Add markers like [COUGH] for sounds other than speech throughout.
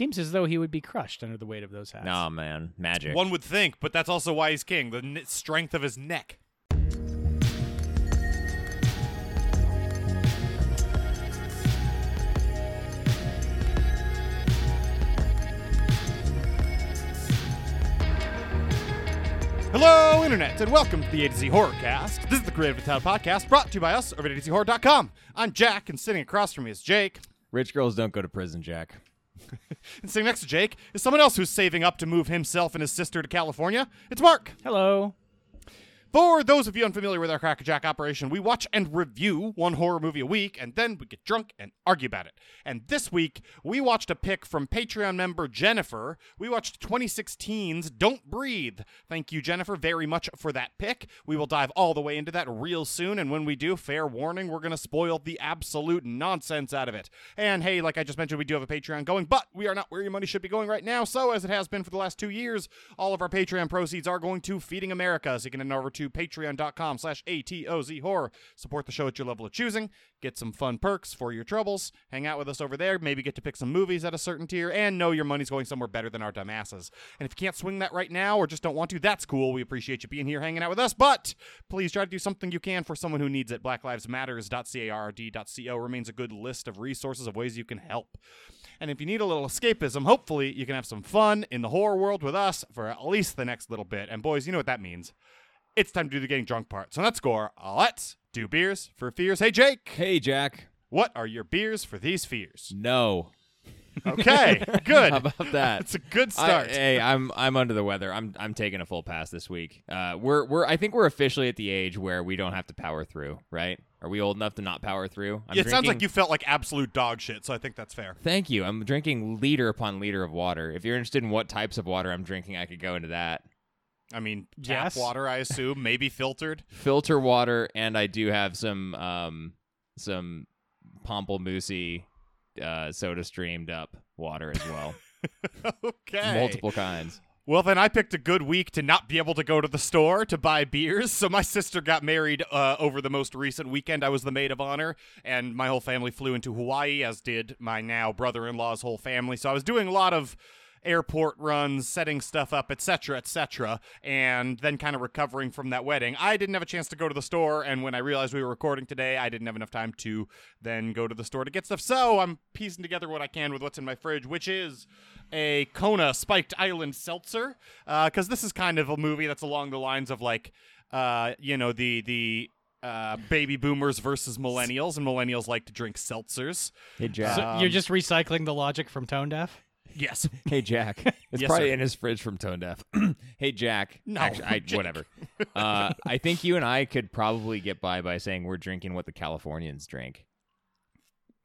seems as though he would be crushed under the weight of those hats. Nah, man, magic. One would think, but that's also why he's king. The n- strength of his neck. Hello, Internet, and welcome to the A to Z Horrorcast. This is the Creative Town podcast brought to you by us over at AtoZHorror.com. I'm Jack, and sitting across from me is Jake. Rich girls don't go to prison, Jack. [LAUGHS] And sitting next to Jake is someone else who's saving up to move himself and his sister to California. It's Mark. Hello. For those of you unfamiliar with our Crackerjack operation, we watch and review one horror movie a week, and then we get drunk and argue about it. And this week, we watched a pick from Patreon member Jennifer. We watched 2016's Don't Breathe. Thank you, Jennifer, very much for that pick. We will dive all the way into that real soon, and when we do, fair warning, we're going to spoil the absolute nonsense out of it. And hey, like I just mentioned, we do have a Patreon going, but we are not where your money should be going right now. So, as it has been for the last two years, all of our Patreon proceeds are going to Feeding America. So you can head over to patreon.com slash ATOZ horror. Support the show at your level of choosing. Get some fun perks for your troubles. Hang out with us over there. Maybe get to pick some movies at a certain tier. And know your money's going somewhere better than our dumb asses. And if you can't swing that right now or just don't want to, that's cool. We appreciate you being here hanging out with us. But please try to do something you can for someone who needs it. BlackLivesMatters.carrd.co remains a good list of resources of ways you can help. And if you need a little escapism, hopefully you can have some fun in the horror world with us for at least the next little bit. And boys, you know what that means. It's time to do the getting drunk part. So let's score. Let's do beers for fears. Hey, Jake, Hey, Jack. what are your beers for these fears? No. Okay, [LAUGHS] good. How about that? It's a good I- start. hey, I'm I'm under the weather. I'm I'm taking a full pass this week. Uh, we're we're I think we're officially at the age where we don't have to power through, right? Are we old enough to not power through? I'm it sounds like you felt like absolute dog shit, so I think that's fair. Thank you. I'm drinking liter upon liter of water. If you're interested in what types of water I'm drinking, I could go into that. I mean, tap Yes. water, I assume, [LAUGHS] maybe filtered. Filter water, and I do have some um some Pomplamoosey uh, soda streamed up water as well. [LAUGHS] okay. Multiple kinds. Well, then I picked a good week to not be able to go to the store to buy beers. So my sister got married uh, over the most recent weekend. I was the maid of honor, and my whole family flew into Hawaii, as did my now brother-in-law's whole family. So I was doing a lot of airport runs, setting stuff up, etc., etc., and then kind of recovering from that wedding. I didn't have a chance to go to the store, and when I realized we were recording today, I didn't have enough time to then go to the store to get stuff. So I'm piecing together what I can with what's in my fridge, which is a Kona Spiked Island seltzer, because this is kind of a movie that's along the lines of like, uh, you know, the the. Uh, baby boomers versus millennials, and millennials like to drink seltzers. Hey Jack. So Um, you're just recycling the logic from Tone Deaf? Yes, [LAUGHS] Hey Jack, [LAUGHS] it's Yes, probably sir. in his fridge from Tone Deaf. [CLEARS THROAT] hey Jack, No, Actually, I, [LAUGHS] Jake. whatever. Uh, I think you and I could probably get by by saying we're drinking what the Californians drink.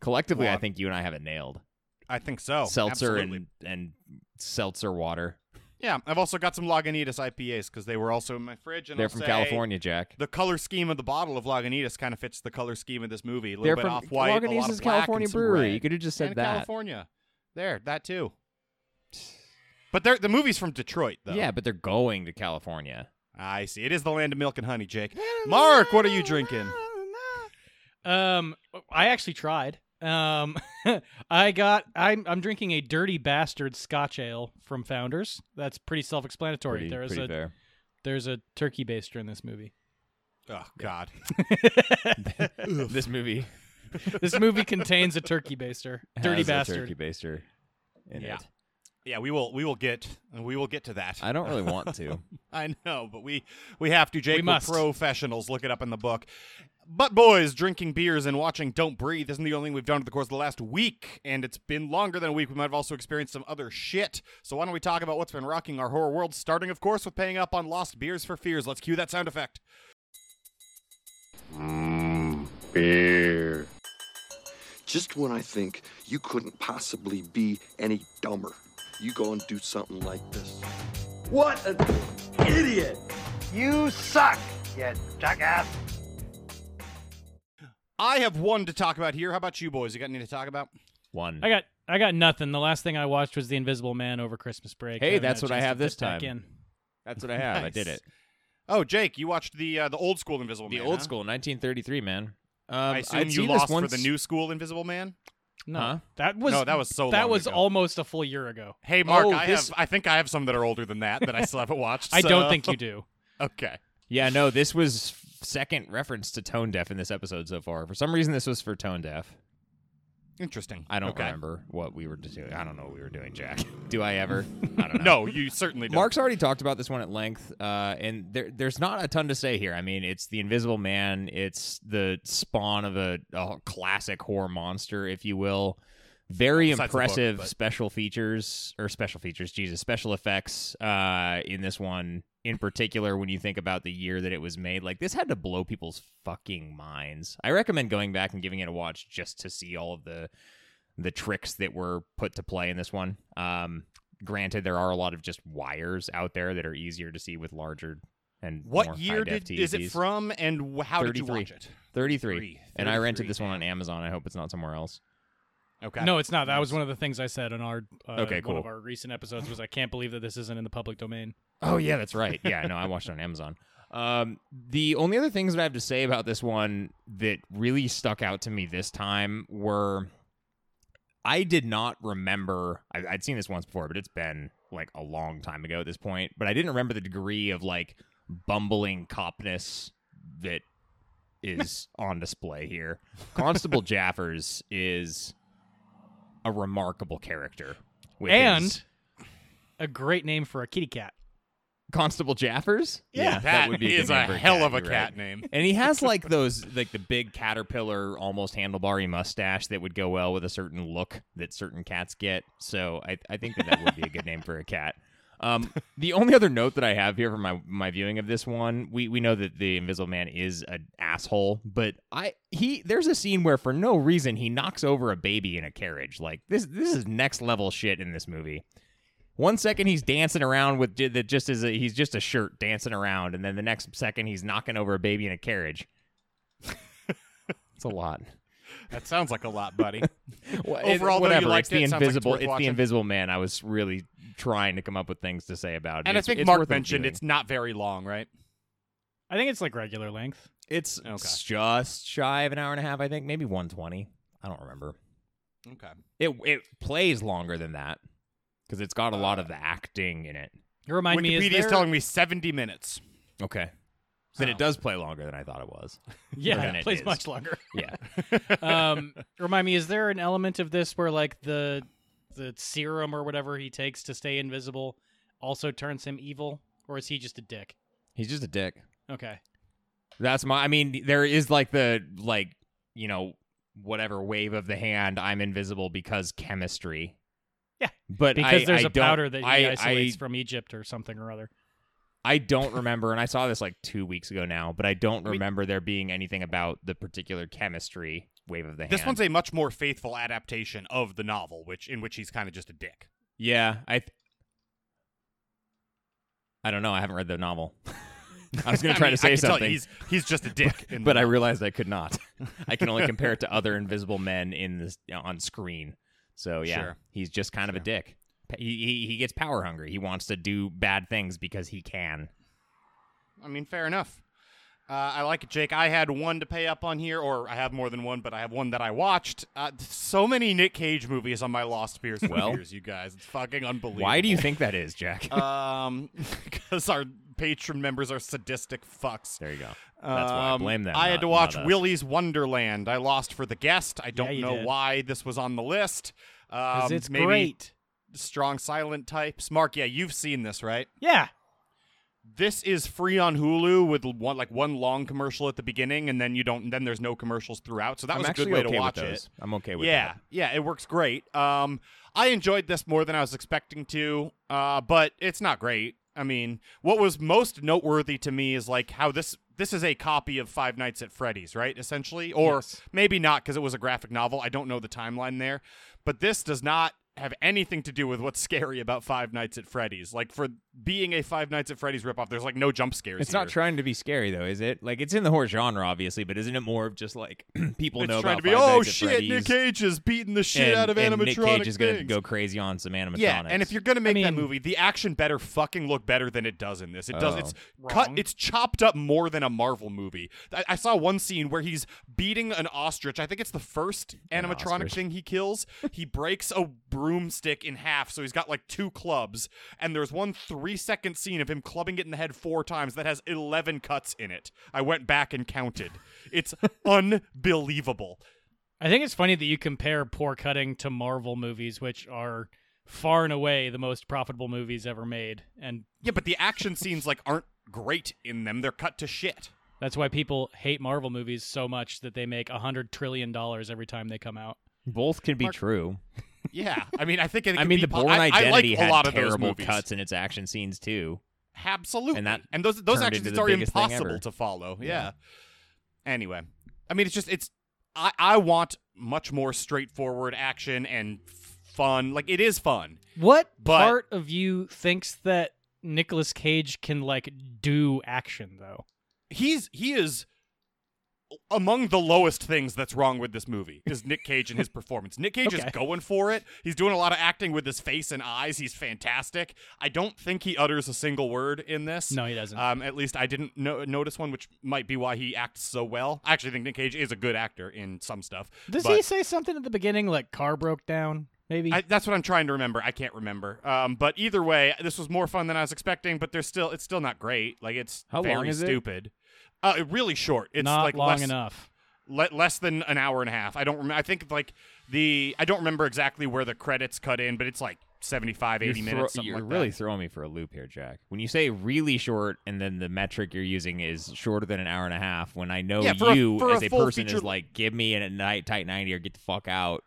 Collectively, I think you and I have it nailed. I think so. Seltzer Absolutely. and and seltzer water. Yeah, I've also got some Lagunitas IPAs because they were also in my fridge. And They're I'll from say California, Jack. The color scheme of the bottle of Lagunitas kind of fits the color scheme of this movie. A little They're bit from off white, a lot Lagunitas of is black, California and some brewery. red. You could have just said and that. California. There, that too. But they're, the movie's from Detroit, though. Yeah, but they're going to California. I see. It is the land of milk and honey, Jake. Mark, what are you drinking? Um, I actually tried. Um, [LAUGHS] I got. I'm I'm drinking a dirty bastard Scotch ale from Founders. That's pretty self-explanatory. Pretty, there is a fair. there's a turkey baster in this movie. Oh, God. [LAUGHS] [LAUGHS] this movie [LAUGHS] this movie contains a turkey baster. Dirty has a bastard. turkey baster in Yeah. it. Yeah, we will. We will get. We will get to that. I don't really [LAUGHS] want to. I know, but we we have to. Jake, We we're must. professionals. Look it up in the book. But boys, drinking beers and watching Don't Breathe isn't the only thing we've done over the course of the last week, and it's been longer than a week. We might have also experienced some other shit. So why don't we talk about what's been rocking our horror world? Starting, of course, with paying up on Lost Beers for Fears. Let's cue that sound effect. Mmm, beer. Just when I think you couldn't possibly be any dumber, you go and do something like this. What an idiot! You suck, you jackass! I have one to talk about here. How about you boys? You got any to talk about? One. I got I got nothing. The last thing I watched was The Invisible Man over Christmas break. Hey, that's what I have this time. in. That's what I have. I did it. Oh, Jake, you watched the uh, the old school Invisible The Man. The old huh? school, 1933, man. Um, I assume I'd you lost this once. for the new school Invisible Man. No, Huh? that was No, that was so that long was ago. almost a full year ago. Hey, Mark, Oh, I this- have. I think I have some that are older than that that I still haven't watched. [LAUGHS] I so- don't think you do. [LAUGHS] Okay. Yeah, no, this was second reference to tone deaf in this episode so far. For some reason, this was for tone deaf. Interesting. I don't okay. remember what we were doing. I don't know what we were doing, Jack. [LAUGHS] Do I ever? [LAUGHS] I don't know. No, you certainly don't. Mark's already talked about this one at length, uh, and there, there's not a ton to say here. I mean, it's the Invisible Man. It's the spawn of a, a classic horror monster, if you will. Very Besides book, impressive but- special features or special features, Jesus, special effects uh, in this one in particular. When you think about the year that it was made, like this had to blow people's fucking minds. I recommend going back and giving it a watch just to see all of the the tricks that were put to play in this one. Um, granted, there are a lot of just wires out there that are easier to see with larger and more What year did is it from, and how did you 33. watch it? 33. Three. And I rented this one on. Amazon. I hope it's not somewhere else. Okay. No, it's not. That was one of the things I said on our uh, Okay, one of cool. our recent episodes was I can't believe that this isn't in the public domain. Oh yeah, that's right. Yeah, no, I watched it on Amazon. [LAUGHS] Um, the only other things that I have to say about this one that really stuck out to me this time were I did not remember. I, I'd seen this once before, but it's been like a long time ago at this point. But I didn't remember the degree of like bumbling copness that is [LAUGHS] on display here. Constable Jaffers is a remarkable character. with and his- a great name for a kitty cat. Constable Jaffers? Yeah, that would be a, is a hell cat, of a cat right. name. And he has like [LAUGHS] those like the big caterpillar almost handlebarry mustache that would go well with a certain look that certain cats get. So I I think that that would be a good name for a cat. Um, [LAUGHS] the only other note that I have here from my my viewing of this one, we we know that the Invisible Man is an asshole, but I he there's a scene where for no reason he knocks over a baby in a carriage. Like this this is next level shit in this movie. One second he's dancing around with that just as a, he's just a shirt dancing around, and then the next second he's knocking over a baby in a carriage. it's a lot. That sounds like a lot, buddy. [LAUGHS] Well, Overall, you whatever. it's the it. Sounds like it's invisible. it's the invisible man. I was really trying to come up with things to say about it. and I think it's Mark mentioned it's not very long, right? I think it's like regular length. it's Okay. just shy of an hour and a half. I think maybe one twenty. I don't remember. Okay. It it plays longer than that because it's got a lot of the acting in it. Remind me, is Wikipedia there... is telling me 70 minutes. Okay. Then Oh. it does play longer than I thought it was. [LAUGHS] yeah, it it plays is. much longer. Yeah. [LAUGHS] um, remind me, is there an element of this where like the the serum or whatever he takes to stay invisible also turns him evil, or is he just a dick? He's just a dick. Okay, That's my. I mean, there is like the like you know whatever wave of the hand. I'm invisible because chemistry. Yeah, but because I- there's I a don't- powder that he I, isolates I, from Egypt or something or other. I don't remember, and I saw this like two weeks ago now, but I don't remember there being anything about the particular chemistry wave of the hand. This one's a much more faithful adaptation of the novel, which in which he's kind of just a dick. yeah. I. Th- I don't know. I haven't read the novel. [LAUGHS] I was going [LAUGHS] to try mean, to say I can tell you, something. he's he's just a dick. [LAUGHS] the but I realized I could not. I can only compare it to other invisible men in this on screen. So yeah, Sure. he's just kind of a dick. He, he he gets power hungry. He wants to do bad things because he can. I mean, fair enough. Uh, I like it, Jake. I had one to pay up on here, or I have more than one, but I have one that I watched. Uh, so many Nick Cage movies on my Lost Beers Well- years, you guys. It's fucking unbelievable. Why do you think that is, Jack? [LAUGHS] Um, [LAUGHS] because our patron members are sadistic fucks. there you go. That's why I Um, blame them. I had to watch not us. Willy's Wonderland. I lost for the guest. I don't you know did. why this was on the list. Because Um, it's maybe great. Strong silent types. Mark, yeah, you've seen this, right? Yeah, This is free on Hulu with one like one long commercial at the beginning, and then you don't. Then there's no commercials throughout. So that I'm was a good way okay to watch with it. I'm okay with yeah, that. yeah, it works great. Um, I enjoyed this more than I was expecting to, uh, but it's not great. I mean, what was most noteworthy to me is like how this this is a copy of Five Nights at Freddy's, right? Essentially, or Yes. maybe not because it was a graphic novel. I don't know the timeline there, but this does not have anything to do with what's scary about Five Nights at Freddy's. Like for being a Five Nights at Freddy's ripoff, there's like no jump scares. It's not trying to be scary though, is it? Like it's in the horror genre, obviously, but isn't it more of just like [CLEARS THROAT] people It's know trying about to be, Five oh Nights at shit, Freddy's, Nick Cage is beating the shit and, out of and animatronic Nick Cage is gonna things. go crazy on some animatronics. Yeah, and if you're gonna make that mean- movie, the action better fucking look better than it does in this. It does. Oh. It's cut. It's chopped up more than a Marvel movie. I, I saw one scene where he's beating an ostrich. I think it's the first animatronic ostrich. thing he kills. he breaks a [LAUGHS] broomstick in half, so he's got like two clubs. And there's one three second scene of him clubbing it in the head four times that has eleven cuts in it. I went back and counted. It's [LAUGHS] unbelievable. I think it's funny that you compare Poor Cutting to Marvel movies, which are far and away the most profitable movies ever made, and Yeah, but the action scenes like aren't great in them. They're cut to shit. that's why people hate Marvel movies so much that they make a hundred trillion dollars every time they come out. Both can be Mark- true. Yeah, I mean, I think it [LAUGHS] I mean, be the po- Bourne I, I Identity like had a lot of those terrible movies. cuts in its action scenes too. Absolutely, and that and those those turned action scenes are impossible to follow. Yeah. Yeah. Anyway, I mean, it's just it's I I want much more straightforward action and fun. Like it is fun. What But- part of you thinks that Nicolas Cage can like do action though? He's he is among the lowest things that's wrong with this movie is Nick Cage and his performance. Nick Cage Okay. is going for it. He's doing a lot of acting with his face and eyes. He's fantastic. I don't think he utters a single word in this. No, he doesn't. Um, at least I didn't no- notice one, which might be why he acts so well. I actually think Nick Cage is a good actor in some stuff. Does but he say something at the beginning like car broke down? Maybe. I, that's what I'm trying to remember. I can't remember. Um, but either way, this was more fun than I was expecting. But there's still, it's still not great. Like it's How very is it? Stupid. Uh, really short. It's Not like long less, enough. le- less than an hour and a half. I don't. Rem- I think like the. I don't remember exactly where the credits cut in, but it's like 75, 80 You're, minutes. thro- something you're like really that. throwing me for a loop here, Jack. When you say really short, and then the metric you're using is shorter than an hour and a half, when I know Yeah, you a as a, full person feature- is like, give me a night tight ninety or get the fuck out.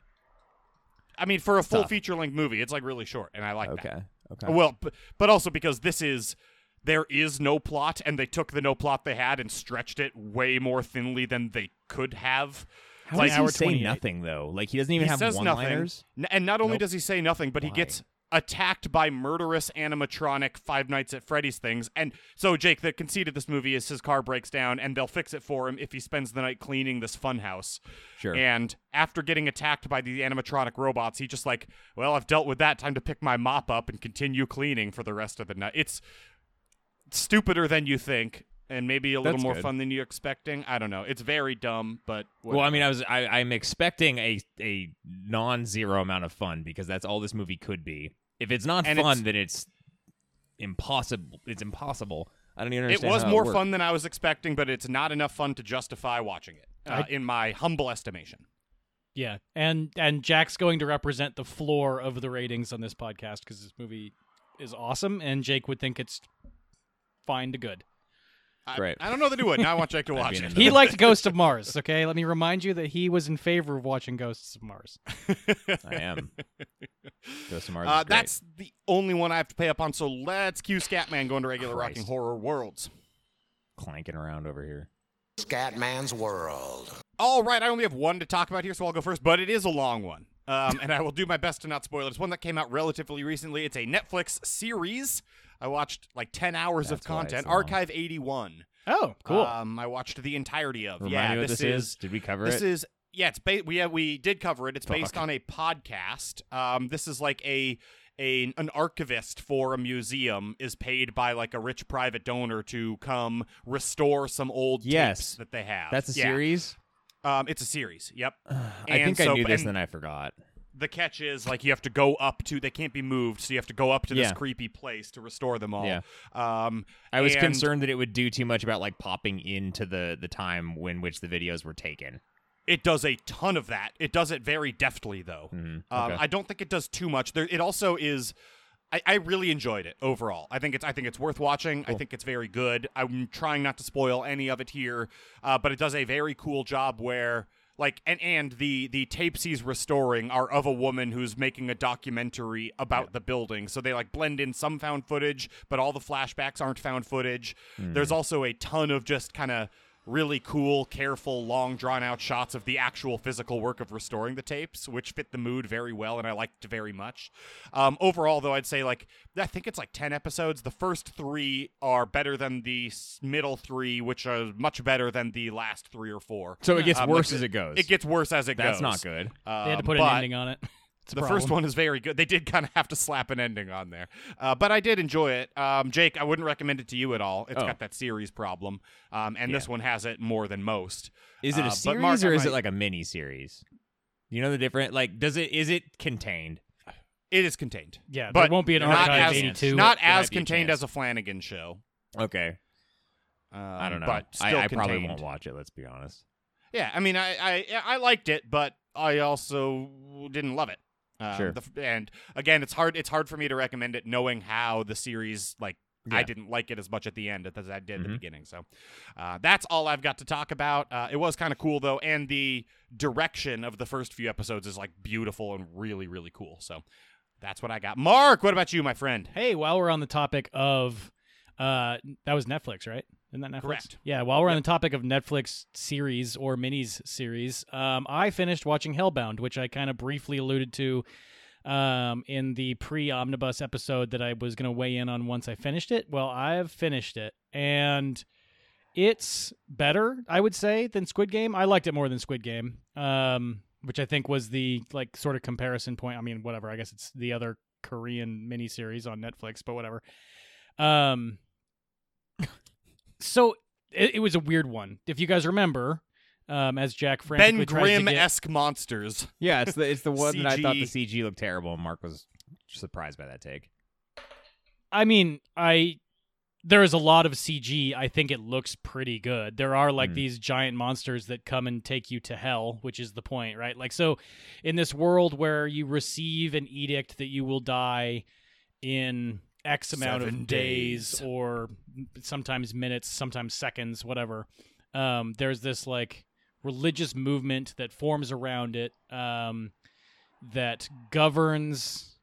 I mean, for a full feature length movie, it's like really short, and I like that. okay, okay. Well, but, but also because this is there is no plot, and they took the no plot they had and stretched it way more thinly than they could have. How like, does he say 28. nothing though? Like he doesn't even he have says one-liners. nothing, N- and not only Nope. does he say nothing, but he gets attacked by murderous animatronic Five Nights at Freddy's things. And so, Jake, the conceit of this movie is his car breaks down, and they'll fix it for him if he spends the night cleaning this funhouse. Sure. And after getting attacked by the animatronic robots, he just like, well, I've dealt with that. Time to pick my mop up and continue cleaning for the rest of the night. It's stupider than you think, and maybe a little That's more good. fun than you're expecting. I don't know. It's very dumb, but Well, I mean. I was I, I'm expecting a a non-zero amount of fun because that's all this movie could be. If it's not And fun, it's- then it's impossible. It's impossible. I don't even understand. It understand. was how more worked. fun than I was expecting, but it's not enough fun to justify watching it, uh, in my humble estimation. Yeah, and and Jack's going to represent the floor of the ratings on this podcast because this movie is awesome, and Jake would think it's fine to good. I, Great. I don't know that he would. Now I want Jake to [LAUGHS] watch it. He liked Ghost of Mars. Okay, let me remind you that he was in favor of watching Ghosts of Mars. [LAUGHS] I am. Ghost of Mars. Uh, is great. that's the only one I have to pay up on. So let's cue Scatman going to regular Christ. rocking horror worlds. clanking around over here. Scatman's World. All right, I only have one to talk about here, so I'll go first, but it is a long one. Um, and I will do my best to not spoil it. It's one that came out relatively recently. It's a Netflix series. I watched like 10 hours That's of content. Archive 81. Oh, cool. Um, I watched the entirety of. Remind yeah, me what this, this is. Did we cover it? This is yeah. It's ba- we have, we did cover it. It's based on a podcast. Um, this is like a a an archivist for a museum is paid by like a rich private donor to come restore some old Yes. tapes that they have. That's a Yeah. series. Um, it's a series. Yep. [SIGHS] I And think I so- knew this, and- and then I forgot. The catch is like you have to go up to. They can't be moved, so you have to go up to this Yeah. creepy place to restore them all. Yeah. Um, I was and- concerned that it would do too much about like popping into the the time when which the videos were taken. It does a ton of that. It does it very deftly, though. Mhm, Um, okay. I don't think it does too much. There, it also is. I, I really enjoyed it overall. I think it's. I think it's worth watching. I think it's very good. I'm trying not to spoil any of it here, uh, but it does a very cool job where. Like and and the the tapes he's restoring are of a woman who's making a documentary about the building. So they like blend in some found footage, but all the flashbacks aren't found footage. Hmm. There's also a ton of just kind of really cool, careful, long, drawn out shots of the actual physical work of restoring the tapes, which fit the mood very well, and I liked very much. Um, overall, though, I'd say like I think it's like ten episodes. The first three are better than the middle three, which are much better than the last three or four. So it gets Um, worse like, as it goes. It gets worse as it That's goes. That's not good. They had to Um, put an but- ending on it. [LAUGHS] It's a the first one is very good. They did kind of have to slap an ending on there, uh, but I did enjoy it. Um, Jake, I wouldn't recommend it to you at all. It's Oh. got that series problem, um, and this one has it more than most. Is it Uh, a but series Mark, or I is it like a mini series? You know the different like does it is it contained? It is contained. Yeah, but there won't be an not archive as, 82. Not as be a contained as a Flanagan show. Okay. Um, I don't know. But I, still I probably won't watch it, let's be honest. Yeah, I mean, I, I I liked it, but I also didn't love it. Um, Sure. the and again, it's hard. It's hard for me to recommend it, knowing how the series like. I didn't like it as much at the end as I did at the beginning. So uh, that's all I've got to talk about. Uh, it was kind of cool though, and the direction of the first few episodes is like beautiful and really really cool. So that's what I got. Mark, what about you, my friend? Hey, while we're on the topic of uh that was Netflix, right? Isn't that Netflix? Correct. Yeah, while we're on the topic of Netflix series or minis series, um I finished watching Hellbound, which I kind of briefly alluded to um in the pre-omnibus episode that I was going to weigh in on once I finished it. Well, I've finished it and it's better, I would say, than Squid Game. I liked it more than Squid Game. Um which I think was the like sort of comparison point. I mean, whatever. I guess it's the other Korean miniseries on Netflix, but whatever. Um, so it, it was a weird one. If you guys remember, um, as Jack frantically Ben tries to Grimm get- esque monsters. Yeah, it's the it's the one that I thought the [LAUGHS] CG. CG looked terrible and Mark was surprised by that take. I mean, I there is a lot of CG. I think it looks pretty good. There are like Mm. these giant monsters that come and take you to hell, which is the point, right? Like so in this world where you receive an edict that you will die in X amount Seven of days, days. or sometimes minutes, sometimes seconds, whatever. Um, there's this like religious movement that forms around it um, that governs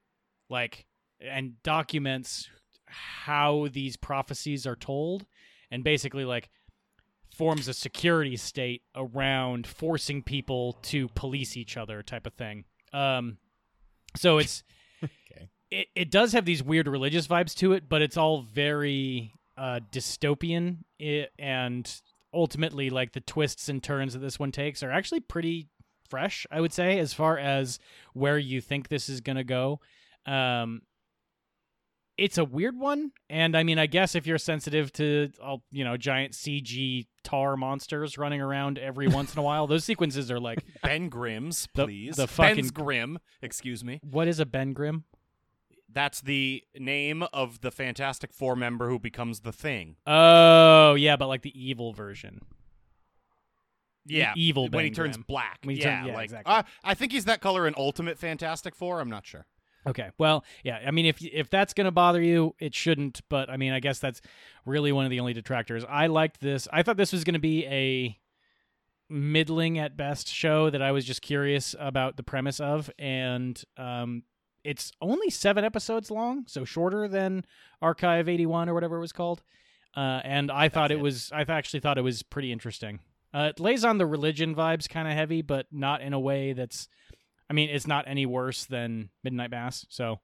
like and documents how these prophecies are told and basically like forms a security state around forcing people to police each other type of thing um so it's [LAUGHS] Okay. It, it does have these weird religious vibes to it but it's all very uh dystopian i and ultimately like the twists and turns that this one takes are actually pretty fresh i would say as far as where you think this is going to go um it's a weird one and i mean i guess if you're sensitive to all you know giant cg tar monsters running around every once in a while those sequences are like [LAUGHS] Ben Grimm's, The- please. the fucking- Ben's Grimm, excuse me. what is a ben grimm That's the name of the Fantastic Four member who becomes the Thing. oh yeah but like the evil version Yeah, evil when he turns Grimm. black. He yeah, turn- yeah, like exactly. uh, I think he's that color in Ultimate Fantastic Four. I'm not sure. Okay. Well, yeah. I mean, if if that's gonna bother you, it shouldn't. But I mean, I guess that's really one of the only detractors. I liked this. I thought this was gonna be a middling at best show that I was just curious about the premise of, and um, it's only seven episodes long, so shorter than Archive eighty one or whatever it was called. Uh, and I thought it, it. was. I actually thought it was pretty interesting. Uh, it lays on the religion vibes kind of heavy, but not in a way that's I mean, it's not any worse than Midnight Mass. So,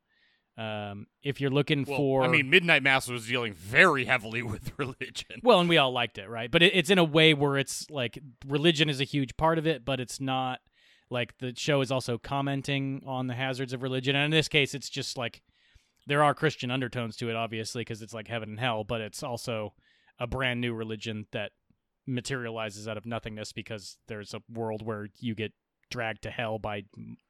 um, if you're looking Well, for, I mean, Midnight Mass was dealing very heavily [LAUGHS] with religion. well, and we all liked it, right? But it, it's in a way where it's like religion is a huge part of it, but it's not like the show is also commenting on the hazards of religion. And in this case, it's just like there are Christian undertones to it, obviously, because it's like heaven and hell, but it's also a brand new religion that materializes out of nothingness because there's a world where you get dragged to hell by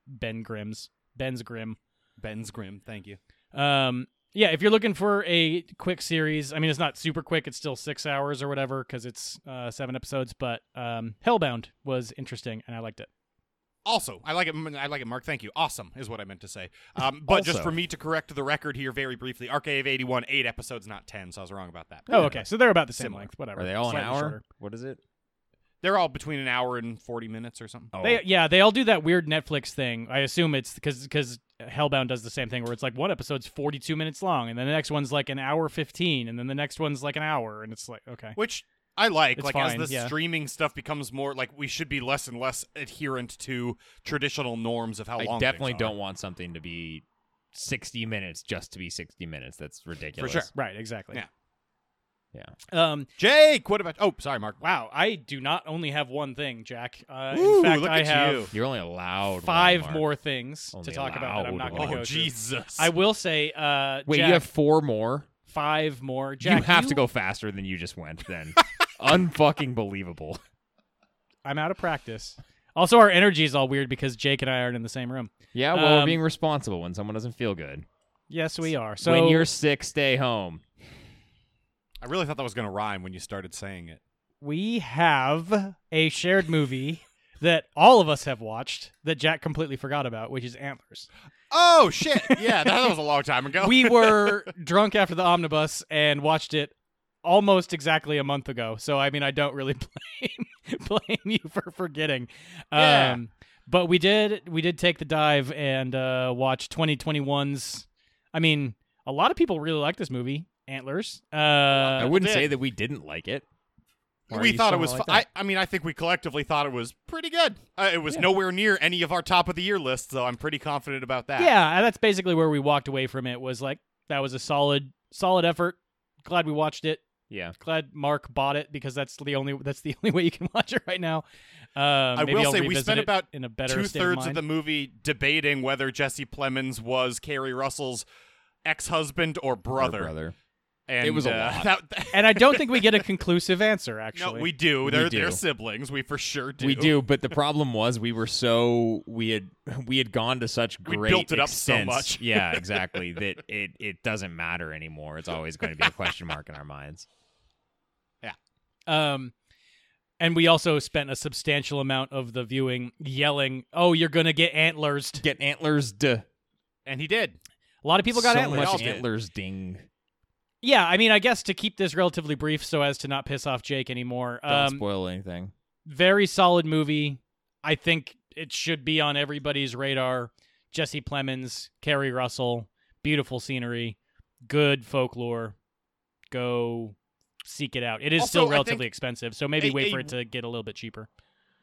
Ben Grimm's Ben's Grimm. Ben's Grimm, thank you. Um, yeah, if you're looking for a quick series, I mean, it's not super quick. It's still six hours or whatever because it's uh, seven episodes. But um, Hellbound was interesting and I liked it. Also, I like it. I like it, Mark. Thank you. Awesome is what I meant to say. Um, but just for me to correct the record here very briefly, Archive 81, eight episodes, not 10, so I was wrong about that. Oh, okay. So they're about the same Similar. length. Whatever. Are they all an Slightly hour? shorter. What is it? They're all between an hour and 40 minutes or something. Oh, They yeah, they all do that weird Netflix thing. I assume it's because because Hellbound does the same thing where it's like one episode's 42 minutes long and then the next one's like an hour 15 and then the next one's like an hour and it's like okay. Which I like It's like as fine, the yeah. streaming stuff becomes more like we should be less and less adherent to traditional norms of how I long. definitely don't want something to be 60 minutes just to be 60 minutes. That's ridiculous. For sure. Right, exactly. Yeah. Yeah. Um, Jake, what about? Oh, sorry, Mark. wow, I do not only have one thing, Jack. Uh, Ooh, in fact, look I at have you. You're only allowed five Mark. more things Only to talk about that I'm not going to one. go Oh through. Jesus! I will say, uh, Wait, Jack, you have four more? five more. Jack, you have to go faster than you just went then. [LAUGHS] Unfucking believable. I'm out of practice. Also, our energy is all weird because Jake and I aren't in the same room. Yeah, well, we're Um, being responsible when someone doesn't feel good. Yes, we are. So when you're sick, stay home. I really thought that was going to rhyme when you started saying it. we have a shared movie that all of us have watched that Jack completely forgot about, which is Antlers. Oh shit! [LAUGHS] Yeah, that was a long time ago. we were drunk after the omnibus and watched it almost exactly a month ago. So I mean, I don't really [LAUGHS] blame blame you for forgetting. Yeah. Um, but we did we did take the dive and uh, watch 2021's. I mean, a lot of people really like this movie, Antlers. Uh, I wouldn't say that we didn't like it. Why are we thought it was. like fu- I. I mean, I think we collectively thought it was pretty good. Uh, it was nowhere near any of our top of the year lists, so I'm pretty confident about that. Yeah, that's basically where we walked away from it. Was like that was a solid solid effort. Glad we watched it. Yeah. Glad Mark bought it because that's the only that's the [LAUGHS] only way you can watch it right now. Um, I maybe will I'll say we spent about in a better two thirds of, of, the movie debating whether Jesse Plemons was Keri Russell's ex-husband or brother. Or brother. And, It was a uh, lot. [LAUGHS] that- and I don't think we get a conclusive answer. [LAUGHS] no, Actually, we do. They're, do. they're siblings. We for sure do. We do, but the problem was we were so we had we had gone to such great We built it up so much. yeah, exactly. That it it doesn't matter anymore. It's always going to be a question mark in our minds. Um, and we also spent a substantial amount of the viewing yelling, "Oh, you're gonna get antlers!" Get antlers. And he did. A lot of people got so antlers. Much antlers. Ding. Yeah, I mean, I guess to keep this relatively brief, so as to not piss off Jake anymore. Don't Um, spoil anything. very solid movie. I think it should be on everybody's radar. Jesse Plemons, Keri Russell, beautiful scenery, good folklore. Go seek it out. It is Also, still relatively expensive, so maybe a- wait a- for it to get a little bit cheaper.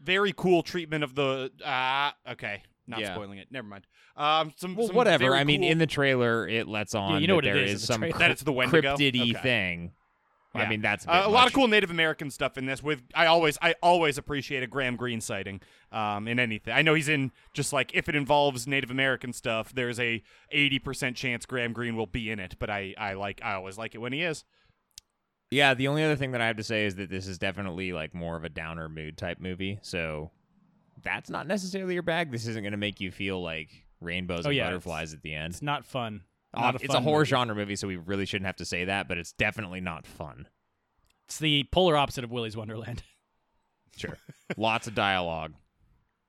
Very cool treatment of the. Ah, okay. Not Yeah. spoiling it. Never mind. Um, some, Well, some whatever. very I mean, cool- in the trailer, it lets on you know that what there is is some trailer. That it's the Wendigo? cryptidy Okay. thing. I mean, that's a, Uh, a lot of cool Native American stuff in this. With I always, I always appreciate a Graham Greene sighting um, in anything. I know he's in just like if it involves Native American stuff, there's a eighty percent chance Graham Greene will be in it. But I, I like, I always like it when he is. Yeah, the only other thing that I have to say is that this is definitely like more of a downer mood type movie. So that's not necessarily your bag. This isn't going to make you feel like rainbows Oh, and yeah, butterflies at the end. It's not fun. Uh, a it's a horror movie. genre movie, so we really shouldn't have to say that, but it's definitely not fun. It's the polar opposite of Willy's Wonderland. Sure. Lots of dialogue.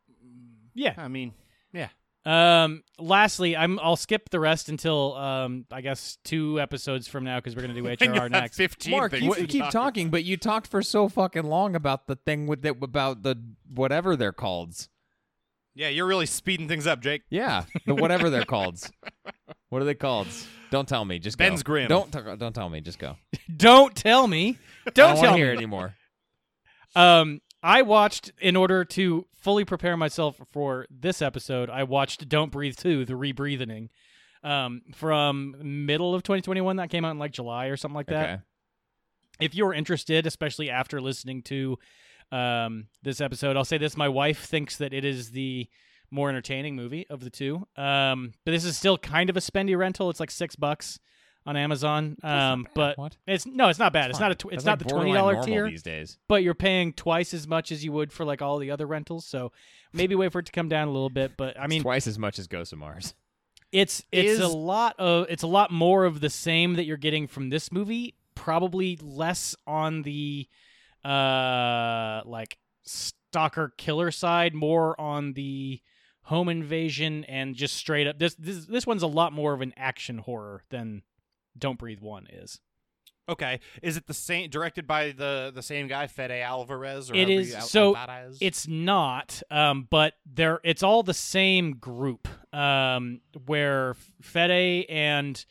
[LAUGHS] yeah. I mean, yeah. Um. Lastly, I'm. I'll skip the rest until um. I guess two episodes from now because we're gonna do And you HRR next. Fifteen Mark, you to keep talk talking, but you talked for so fucking long about the thing with that about the whatever they're called. Yeah, you're really speeding things up, Jake. Yeah, the whatever they're [LAUGHS] called. What are they called? Don't tell me. Just Ben's go. Grimm. Don't t- don't tell me. Just go. [LAUGHS] Don't tell me. Don't don't tell want to me. hear anymore. Um, I watched in order to fully prepare myself for this episode. I watched "Don't Breathe 2: The Rebreathing," um, from middle of 2021. That came out in like July or something like that. Okay. If you're interested, especially after listening to um this episode, I'll say this: my wife thinks that it is the more entertaining movie of the two. Um, but this is still kind of a spendy rental. It's like six bucks on Amazon. Um, but What? it's no, it's not bad. It's, not a. Tw- it's not like the twenty dollar tier these days. but you're paying twice as much as you would for like all the other rentals. So maybe wait for it to come down a little bit. But I It's mean, twice as much as Ghost of Mars. it's it's a lot of it's a lot more of the same that you're getting from this movie. Probably less on the uh like stalker killer side, more on the home invasion and just straight up. This this this one's a lot more of an action horror than Don't Breathe One is. Okay, is it the same directed by the the same guy, Fede Alvarez? Or It is- Al- so Alvarez? It's not, um, but they're it's all the same group. Um, where Fede and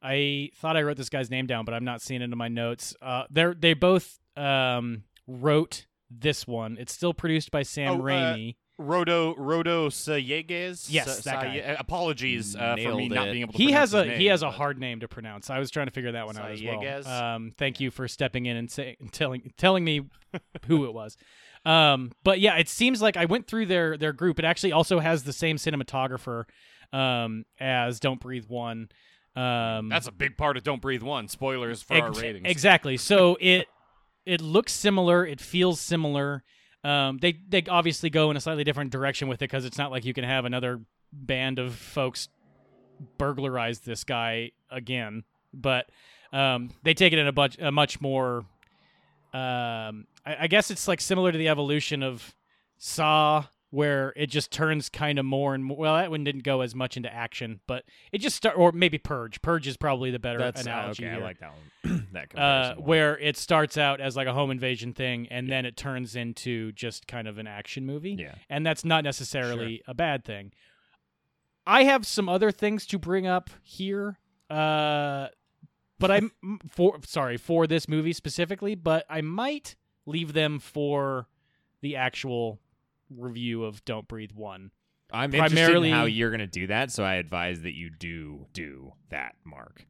I thought I wrote this guy's name down, but I'm not seeing it in my notes. Uh, they're they both um, wrote this one. It's still produced by Sam Oh, uh, Raimi. Rodo Rodo Sayagues. Yes, Sa- that guy. uh, Apologies uh, for Nailed me not it. being able to. he pronounce has a his he has a hard name to pronounce. I was trying to figure that one out as well. Um, thank you for stepping in and say, telling telling me who it was. Um, but yeah, it seems like I went through their their group. It actually also has the same cinematographer um, as Don't Breathe One. Um, That's a big part of Don't Breathe One. Spoilers for our ratings. Exactly. So it it looks similar. It feels similar. Um, they they obviously go in a slightly different direction with it because it's not like you can have another band of folks burglarize this guy again. But um, they take it in a, much a much more. Um, I, I guess it's like similar to the evolution of Saw, where it just turns kind of more and more. Well, that one didn't go as much into action, but it just start or maybe Purge. Purge is probably the better That's analogy okay. here I like that one. [CLEARS THROAT] that uh, comparison. where it starts out as like a home invasion thing and then it turns into just kind of an action movie. Yeah. And that's not necessarily a bad thing. I have some other things to bring up here. Uh, but I'm [LAUGHS] for sorry for this movie specifically, but I might leave them for the actual review of Don't Breathe 1. I'm interested primarily- in how you're going to do that, so I advise that you do do that, Mark.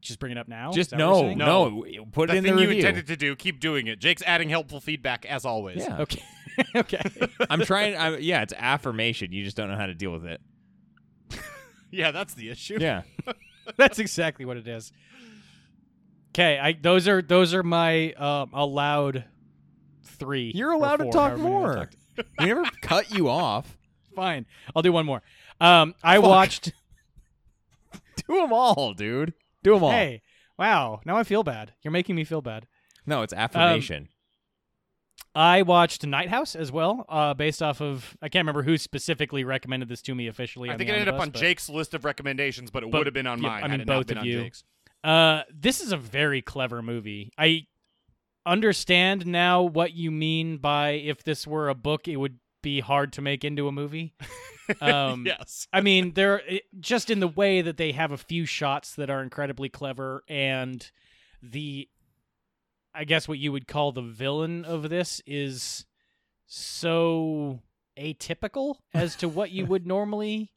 Just bring it up now. Just Is that what you're no, no, put the it in thing the you intended to do, keep doing it. Jake's adding helpful feedback as always. Yeah. [LAUGHS] Okay. [LAUGHS] okay. [LAUGHS] I'm trying. I, yeah, it's affirmation. You just don't know how to deal with it. Yeah, that's the issue. Yeah. That's exactly what it is. Okay, I those are those are my um, allowed three. You're allowed to four, talk however many I more. [LAUGHS] we never cut you off. Fine, I'll do one more. Um, I watched. [LAUGHS] Do them all, dude. Do them all. Hey, wow! Now I feel bad. You're making me feel bad. No, it's affirmation. I watched Night House as well, uh, based off of I can't remember who specifically recommended this to me officially. I think it ended up on but- Jake's list of recommendations, but it would have been on yeah, mine. I had mean, it not both been of on you. Jake's. Uh, this is a very clever movie. I understand now what you mean by if this were a book, it would be hard to make into a movie. [LAUGHS] Um, yes. I mean, they're just in the way that they have a few shots that are incredibly clever, and the, I guess what you would call the villain of this is so atypical as to what you would normally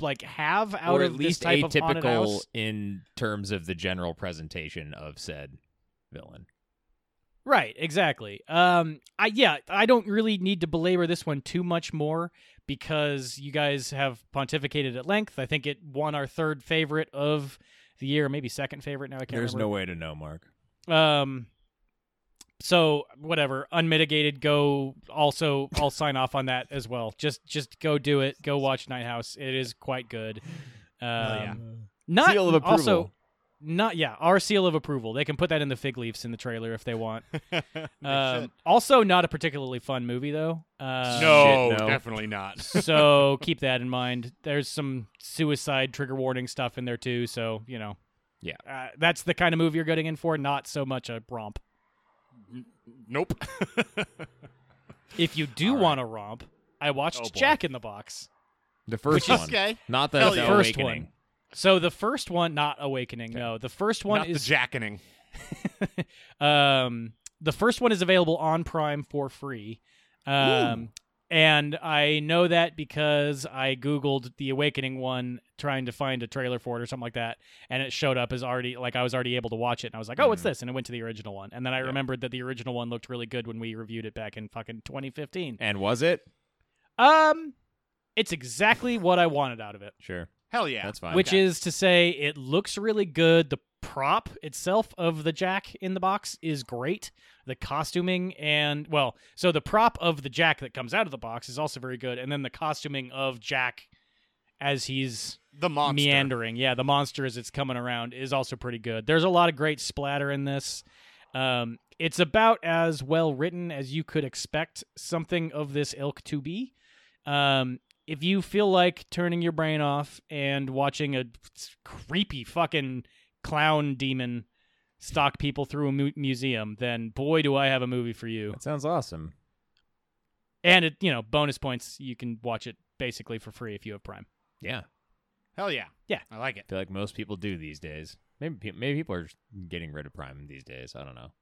like have out or of at this least atypical in terms of the general presentation of said villain. Right, exactly. Um, I yeah, I don't really need to belabor this one too much more because you guys have pontificated at length. I think it won our third favorite of the year, maybe second favorite. Now I can't There's remember. no way to know, Mark. Um, so whatever, unmitigated. Go. Also, I'll sign off on that as well. Just, just go do it. Go watch Night House. It is quite good. Um, yeah. Not Seal of approval. Also, not yeah. Our seal of approval. They can put that in the fig leaves in the trailer if they want. [LAUGHS] Um, also, not a particularly fun movie though. Uh, no, shit, no. definitely not. [LAUGHS] so keep that in mind. There's some suicide trigger warning stuff in there too. So you know, Yeah. uh, that's the kind of movie you're getting in for. Not so much a romp. nope. [LAUGHS] If you do All right. want a romp, I watched Oh. Jack in the Box. The first one, okay. not the, the yeah. First awakening. one. So the first one, not Awakening. No, the first one Not is the jackening. [LAUGHS] um, the first one is available on Prime for free. Um, and I know that because I Googled the Awakening one trying to find a trailer for it or something like that. And it showed up as already, like, I was already able to watch it. And I was like, oh, what's Mhm. this? And it went to the original one. And then I Yeah. remembered that the original one looked really good when we reviewed it back in fucking 2015. And was it? Um, it's exactly what I wanted out of it. Sure, Hell yeah. that's fine. which is to say it looks really good. The prop itself of the jack in the box is great. The costuming and well so the prop of the jack that comes out of the box is also very good. And then the costuming of jack as he's the monster. meandering. Yeah the monster as it's coming around is also pretty good. There's a lot of great splatter in this. Um, it's about as well written as you could expect something of this ilk to be. Um, if you feel like turning your brain off and watching a creepy fucking clown demon stalk people through a mu- museum, then boy, do I have a movie for you. that sounds awesome. And it, you know, bonus points. You can watch it basically for free if you have Prime. Yeah, Hell yeah. Yeah. I like it. I feel like most people do these days. Maybe pe- maybe people are getting rid of Prime these days. I don't know.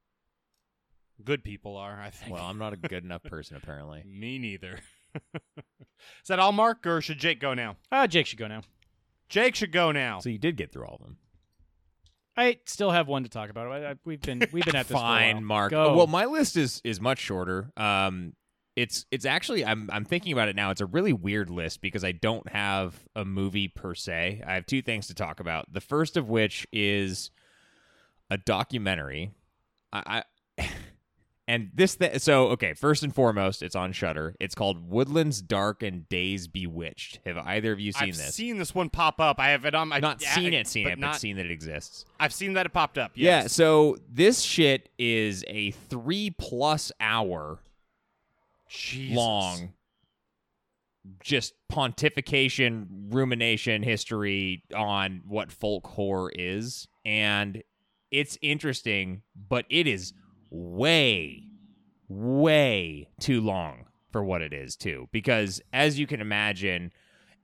Good people are, I think. Well, I'm not a good [LAUGHS] enough person apparently. Me neither. [LAUGHS] Is that all, Mark, or should Jake go now? Uh, Jake should go now. Jake should go now. So you did get through all of them. I still have one to talk about. I, I, we've been we've been at this for a Fine, while. Mark. Go. Well, my list is is much shorter. Um, it's it's actually I'm I'm thinking about it now. It's a really weird list because I don't have a movie per se. I have two things to talk about. The first of which is a documentary. I, I and this th- so okay. First and foremost, it's on Shudder. It's called Woodlands Dark and Days Bewitched. Have either of you seen I've this? seen this one pop up. I have it on my. I've not seen it, seen but it, not, but seen that it exists. I've seen that it popped up. Yeah, so this shit is a three plus hour Jesus. long just pontification, rumination history on what folk horror is. And it's interesting, but it is way, way too long for what it is, too. Because as you can imagine,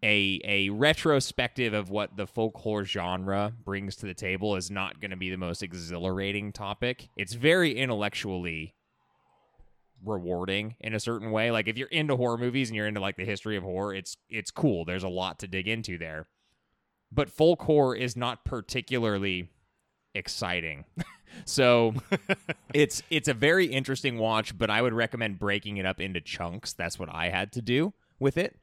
a a retrospective of what the folk horror genre brings to the table is not going to be the most exhilarating topic. It's very intellectually rewarding in a certain way. Like if you're into horror movies and you're into like the history of horror, it's it's cool. There's a lot to dig into there. But folk horror is not particularly exciting. [LAUGHS] so [LAUGHS] it's it's a very interesting watch, but I would recommend breaking it up into chunks. That's what I had to do with it.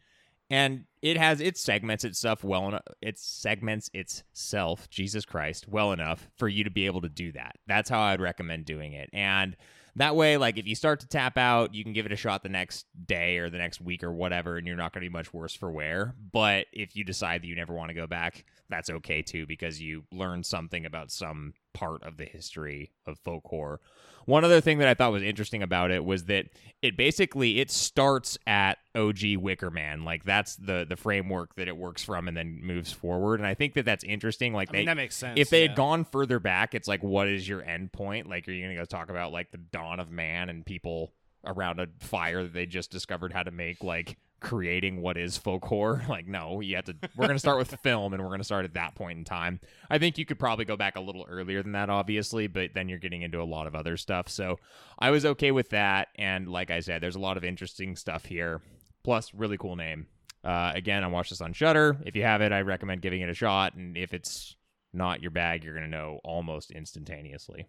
And it has it segments itself well enough. It segments itself, Jesus Christ, well enough for you to be able to do that. That's how I'd recommend doing it. And that way, like if you start to tap out, you can give it a shot the next day or the next week or whatever, and you're not going to be much worse for wear. But if you decide that you never want to go back, that's okay too, because you learn something about some part of the history of folk horror. One other thing that I thought was interesting about it was that it basically it starts at OG Wicker Man, like that's the the framework that it works from, and then moves forward. And I think that that's interesting. Like I they, mean, that makes sense. if they yeah. had gone further back, it's like, what is your end point? Like, are you going to go talk about like the dawn of man and people around a fire that they just discovered how to make, like creating what is folk horror? [LAUGHS] Like, no, you have to. We're going to start with [LAUGHS] film, and we're going to start at that point in time. I think you could probably go back a little earlier than that, obviously, but then you're getting into a lot of other stuff. So I was okay with that, and like I said, there's a lot of interesting stuff here. Plus, really cool name. Uh, again, I watched this on Shudder. If you have it, I recommend giving it a shot. And if it's not your bag, you're going to know almost instantaneously.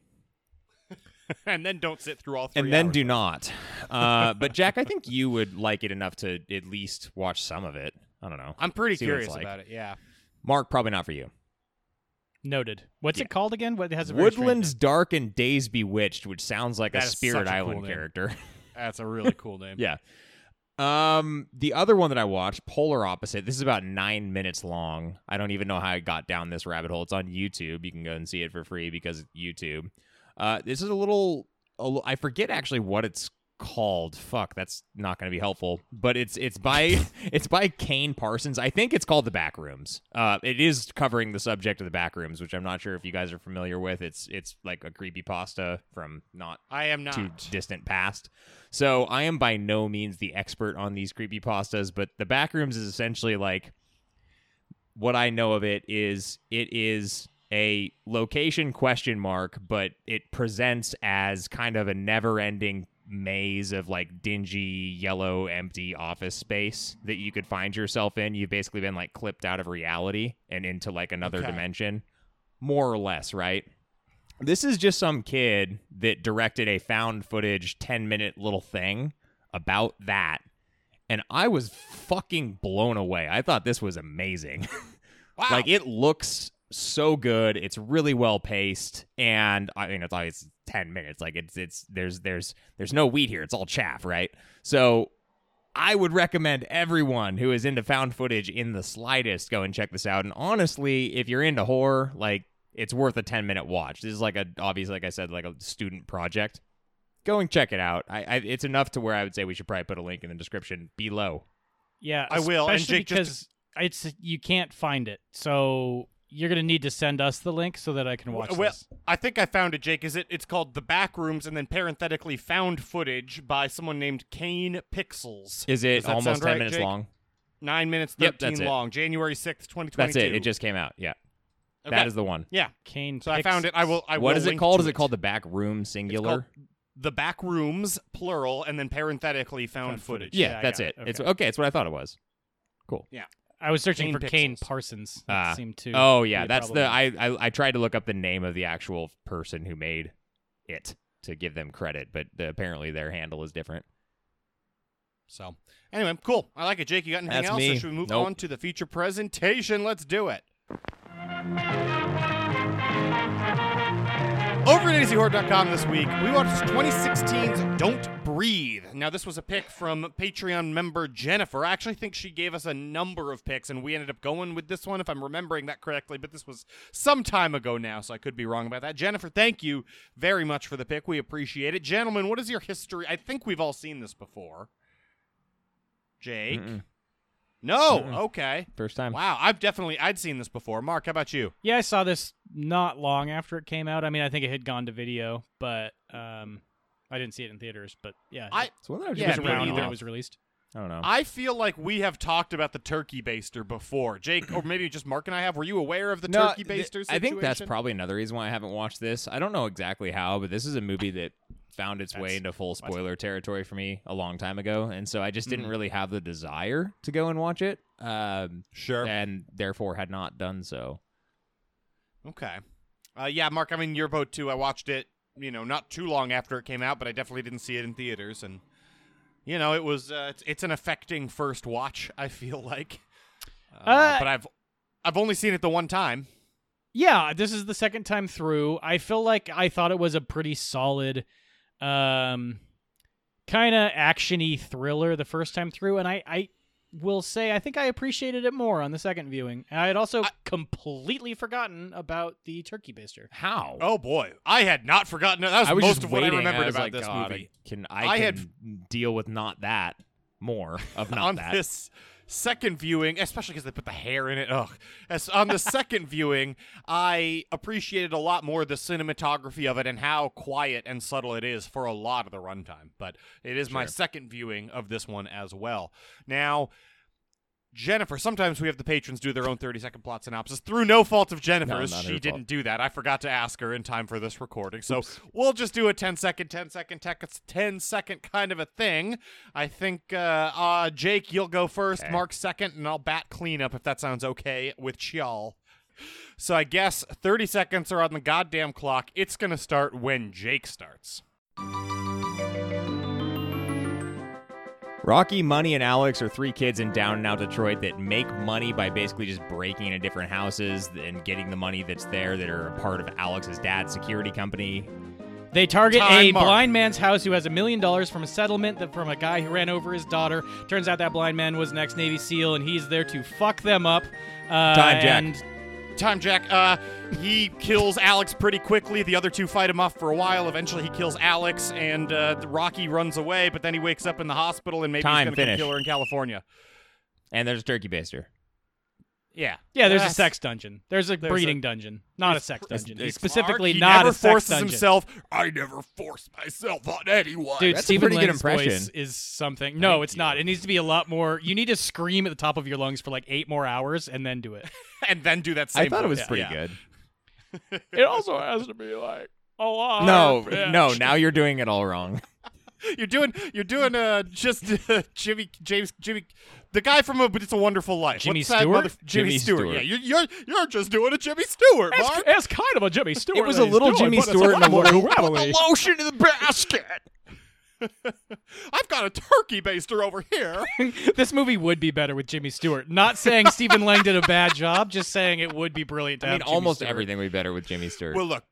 [LAUGHS] and then don't sit through all three. And then hours. do not. Uh, but Jack, I think you would like it enough to at least watch some of it. I don't know. I'm pretty See what it's curious like. about it. Yeah. Mark, probably not for you. Noted. What's Yeah. it called again? What it has a very strange Woodlands Dark and Days Bewitched, which sounds like That a is Spirit such a Island cool name. character. [LAUGHS] That's a really cool name. yeah. Um, the other one that I watched, Polar Opposite. This is about nine minutes long. I don't even know how I got down this rabbit hole. It's on YouTube. You can go and see it for free because it's YouTube. Uh, this is a little, a I forget actually what it's called. Fuck, that's not going to be helpful. But it's it's by [LAUGHS] it's by Kane Parsons. I think it's called The Backrooms. Uh, it is covering the subject of the Backrooms, which I'm not sure if you guys are familiar with. It's it's like a creepy pasta from not I am not. too distant past. So I am by no means the expert on these creepy pastas, but the backrooms is essentially like what I know of it is it is a location question mark, but it presents as kind of a never ending maze of like dingy yellow empty office space that you could find yourself in. You've basically been like clipped out of reality and into like another Okay. dimension. More or less, right? This is just some kid that directed a found footage 10 minute little thing about that. And I was fucking blown away. I thought this was amazing. [LAUGHS] Wow. Like it looks so good. It's really well paced, and I mean it's always ten minutes. Like it's it's there's there's there's no wheat here. It's all chaff, right? So I would recommend everyone who is into found footage in the slightest go and check this out. And honestly, if you're into horror, like it's worth a ten minute watch. This is like a obviously, like I said, like a student project. Go and check it out. I, I it's enough to where I would say we should probably put a link in the description below. Yeah, I will, and especially Jake, just because it's you can't find it, so you're gonna need to send us the link so that I can watch well, this. I think I found it, Jake. Is it? It's called The Backrooms, and then parenthetically found footage by someone named Kane Pixels. Is it almost ten right, minutes Jake? long? Nine minutes, Yep, thirteen it. long. January sixth, twenty twenty That's it. It just came out. Yeah, Okay. that is the one. yeah. Kane. So I found it. I will. I what will is it called? Is it called the back room singular? the back rooms plural and then parenthetically found, Found footage. footage. Yeah, Yeah, I that's it. it. It's Okay. okay. It's what I thought it was. Cool. I was searching Kane for Kane Parsons. That Ah. seemed to. Oh be yeah, a that's the. I, I I tried to look up the name of the actual person who made it to give them credit, but the, apparently their handle is different. So anyway, cool. I like it. Jake, you got anything That's else? Or me. should we move Nope. on to the feature presentation? Let's do it. Over at AZHorror.com this week, we watched 2016's Don't Breathe. Now, this was a pick from Patreon member Jennifer. I actually think she gave us a number of picks, and we ended up going with this one, if I'm remembering that correctly. But this was some time ago now, so I could be wrong about that. Jennifer, thank you very much for the pick. We appreciate it. Gentlemen, what is your history? I think we've all seen this before. Jake? Mm-mm. No. Mm-mm. Okay. First time. Wow, I've definitely I'd seen this before. Mark, how about you? Yeah, I saw this not long after it came out. I mean, I think it had gone to video, but um, I didn't see it in theaters. But yeah, I It's one that I it yeah, was around when neither. it was released. I don't know. I feel like we have talked about the turkey baster before. Jake, or maybe just Mark and I have. Were you aware of the No, turkey th- baster I think that's probably another reason why I haven't watched this. I don't know exactly how, but this is a movie that found its way into full spoiler territory for me a long time ago, and so I just didn't Mhm. really have the desire to go and watch it, um, Sure. and therefore had not done so. Okay. Uh, yeah, Mark. I mean, your boat too. I watched it. You know, not too long after it came out, but I definitely didn't see it in theaters, and you know, it was. Uh, it's, it's an affecting first watch. I feel like. Uh, Uh, but I've I've only seen it the one time. Yeah, this is the second time through. I feel like I thought it was a pretty solid, um, kind of actiony thriller the first time through, and I, I will say I think I appreciated it more on the second viewing. I had also I- completely forgotten about the turkey baster. How? Oh boy, I had not forgotten. That was, was most just of what I remembered was about like, this God, movie. I can I, I can had- deal with not that more of [LAUGHS] not on that. this second viewing, especially because they put the hair in it. Ugh. As on the [LAUGHS] second viewing, I appreciated a lot more the cinematography of it and how quiet and subtle it is for a lot of the runtime. But it is my second viewing of this one as well. Now. Jennifer, sometimes we have the patrons do their own 30 second plot synopsis through no fault of Jennifer's. her she didn't do that. I forgot to ask her in time for this recording. So we'll just do a 10 second, 10 second, tech- 10 second kind of a thing. I think, uh, uh, Jake, you'll go first, Okay. Mark second, and I'll bat cleanup if that sounds okay with y'all. So I guess 30 seconds are on the goddamn clock. It's going to start when Jake starts. Rocky, Money, and Alex are three kids in down and out Detroit that make money by basically just breaking into different houses and getting the money that's there that are a part of Alex's dad's security company. They target Time a mark. blind man's house who has a million dollars from a settlement that from a guy who ran over his daughter. Turns out that blind man was an ex Navy SEAL, and he's there to fuck them up. Uh, Time, Jack. and Time, Jack. Uh, he kills Alex pretty quickly. The other two fight him off for a while. Eventually, he kills Alex, and uh, Rocky runs away. But then he wakes up in the hospital, and maybe Time, he's going to kill her in California. And there's a turkey baster. Yeah. Yeah, there's a sex dungeon. There's a There's breeding a- dungeon, not a sex it's- dungeon. it's He's specifically Mark, he not never a sex forces dungeon. himself. I never force myself on anyone. Dude, That's a Stephen pretty good impression. voice is something. No, Thank it's not. It needs to be a lot more. You need to scream at the top of your lungs for like eight more hours and then do it. [LAUGHS] and then do that same. I thought it was voice. pretty Yeah. good. [LAUGHS] it also has to be like a lot. No, no, now you're doing it all wrong. [LAUGHS] You're doing. You're doing. Uh, just [LAUGHS] uh, Jimmy James Jimmy, the guy from a, But It's a Wonderful Life. Jimmy What's that Stewart? mother- Jimmy, Jimmy Stewart. Stewart. Yeah, you're, you're you're just doing a Jimmy Stewart, It's, Mark. it's kind of a Jimmy [LAUGHS] Stewart. It was a little doing, Jimmy but it's Stewart and a lot little more lotion in the basket. I've got a turkey baster over here. this movie would be better with Jimmy Stewart. Not saying Stephen Lang did a bad job, just saying it would be brilliant to I mean, Jimmy almost Stewart. everything would be better with Jimmy Stewart. well, look.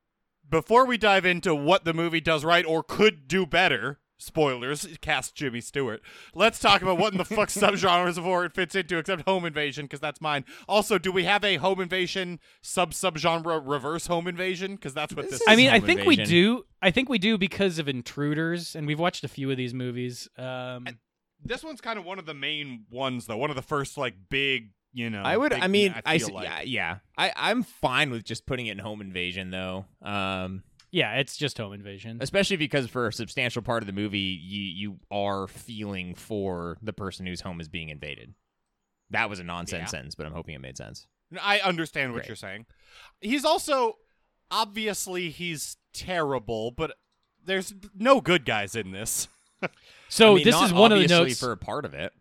Before we dive into what the movie does right or could do better, spoilers, cast Jimmy Stewart. Let's talk about what in the fuck [LAUGHS] subgenres of horror it fits into, except home invasion, because that's mine. Also, do we have a home invasion sub subgenre reverse home invasion? Because that's what this. This is. I mean, I Home think we do. I think we do because of Intruders, and we've watched a few of these movies. Um, This one's kind of one of the main ones, though. One of the first, like, big, you know. I would. big- I mean, I, feel s- like. yeah, yeah. I I'm fine with just putting it in home invasion though. Um, yeah, it's just home invasion. especially because for a substantial part of the movie, you you are feeling for the person whose home is being invaded. That was a nonsense Yeah. sentence, but I'm hoping it made sense. I understand what Great. you're saying. He's also obviously he's terrible, but there's no good guys in this. [LAUGHS] So I mean, this not is one of the notes. for a part of it.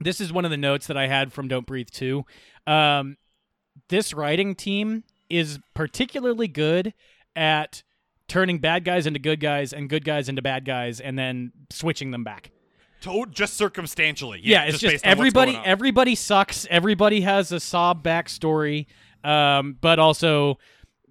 this is one of the notes that I had from Don't Breathe 2. Um, this writing team is particularly good at turning bad guys into good guys and good guys into bad guys and then switching them back. To- just circumstantially. Yeah, Yeah, it's just, based on what's everybody everybody sucks. Everybody has a sob backstory. Um, but also,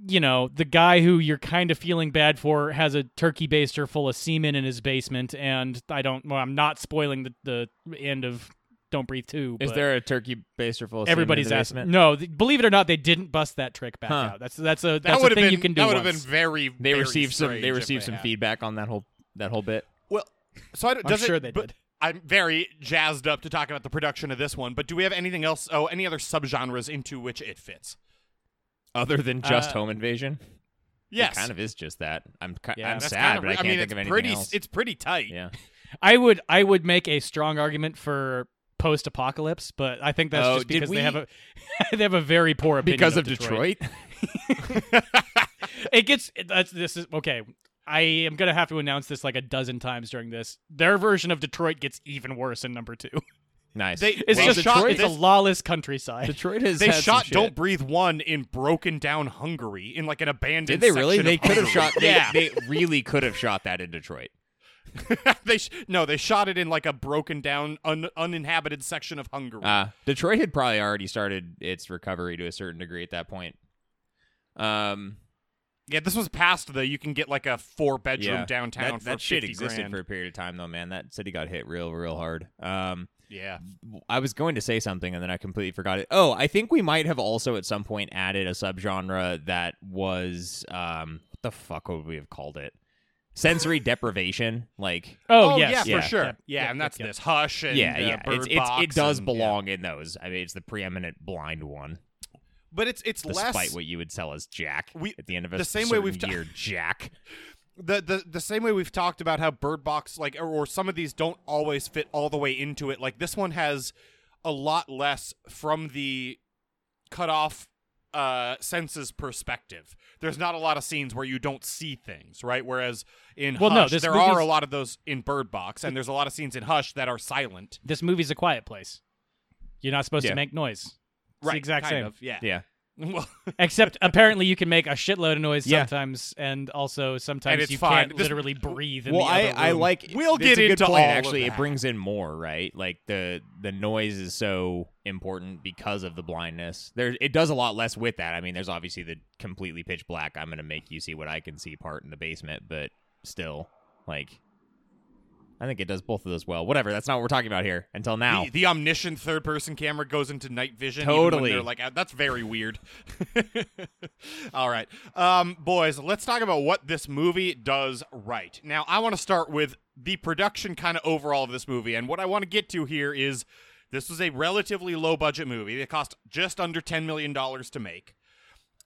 you know, the guy who you're kind of feeling bad for has a turkey baster full of semen in his basement and I don't well, I'm not spoiling the, the end of Don't Breathe 2. Is there a turkey baster full of Everybody's semen in asking. basement? No, th- believe it or not, they didn't bust that trick back Huh. out. That's that's a that a would have thing been you can do. that would have been once. very. They very received some. strange They if received some had. feedback on that whole that whole bit. Well, so I, don't- I'm does sure it, they but did. I'm very jazzed up to talk about the production of this one. But do we have anything else? Oh, any other subgenres into which it fits? Other than just Uh, home invasion, Yes, it kind of is just that. I'm ki- Yeah, I'm That's sad, kind of, but I can't mean, think it's of anything pretty. else. It's pretty tight. yeah. I would I would make a strong argument for post apocalypse, but I think that's Oh, just because we- they have a [LAUGHS] they have a very poor opinion Because of Detroit. Detroit. [LAUGHS] It gets that's this is okay. I am gonna have to announce this like a dozen times during this. Their version of Detroit gets even worse in number two. nice. They- It's Well, just Detroit- it's a lawless countryside. Detroit has They shot. "Don't Breathe" one in broken down Hungary in like an abandoned. Did they really? They could have shot. They, [LAUGHS] yeah, they really could have shot that in Detroit. [LAUGHS] they sh- no, they shot it in like a broken down, un- uninhabited section of Hungary. Uh, Detroit had probably already started its recovery to a certain degree at that point. Um, yeah, this was past the you can get like a four bedroom yeah, downtown That, for that shit existed grand. for a period of time, though, man. That city got hit real, real hard. Um, yeah, I was going to say something and then I completely forgot it. Oh, I think we might have also at some point added a subgenre that was um, what the fuck would we have called it? Sensory deprivation, like oh, oh yes, yeah, yeah. for sure. Yep, yeah, yep, and that's yep, yep. this Hush and yeah, uh, yeah, Bird it's, it's Box it does and- yeah. belong in those. I mean, it's the preeminent blind one. but it's it's despite less what you would sell as Jack We- at the end of a the same way we've certain ta- Jack. [LAUGHS] the, the the same way we've talked about how Bird Box like or, or some of these don't always fit all the way into it. Like this one has a lot less from the cut off uh senses perspective. There's not a lot of scenes where you don't see things, right? Whereas in Well, no, Hush, this there are a lot of those in Bird Box, and there's a lot of scenes in Hush that are silent. This movie's a quiet place. You're not supposed Yeah. to make noise. It's the right, exact kind same. Of, yeah. Yeah, well, [LAUGHS] Except apparently you can make a shitload of noise Yeah. sometimes, and also sometimes it's you fine. can't This- literally breathe. In well, the I, other I room. like. We'll get a good into point, all of Actually, it brings in more, right? Like the the noise is so important because of the blindness. There, it does a lot less with that. I mean, there's obviously the completely pitch black. I'm gonna make you see what I can see part in the basement, but still, like, I think it does both of those well. Whatever. That's not what we're talking about here. Until now. The, the omniscient third person camera goes into night vision. even when Totally. like, uh, that's very weird. [LAUGHS] All right. Um, boys, let's talk about what this movie does right. Now, I want to start with the production kind of overall of this movie. And what I want to get to here is this was a relatively low budget movie. It cost just under $10 million to make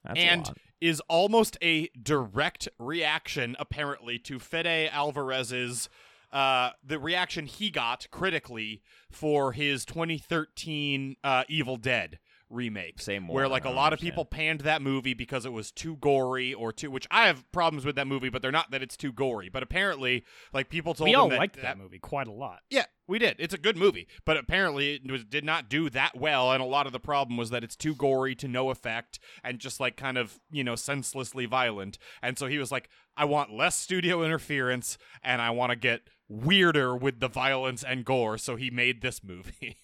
That's and is almost a direct reaction, apparently, to Fede Alvarez's uh, the reaction he got critically for his 2013 uh, Evil Dead remake. Same more, Where like a lot of people panned that movie because it was too gory or too, which I have problems with that movie, but they're not that it's too gory. But apparently, like people told we them all that, liked that movie quite a lot. yeah, we did. It's a good movie, but apparently it was, did not do that well, and a lot of the problem was that it's too gory to no effect and just like kind of you know senselessly violent. And so he was like, I want less studio [LAUGHS] interference, and I want to get weirder with the violence and gore. So he made this movie,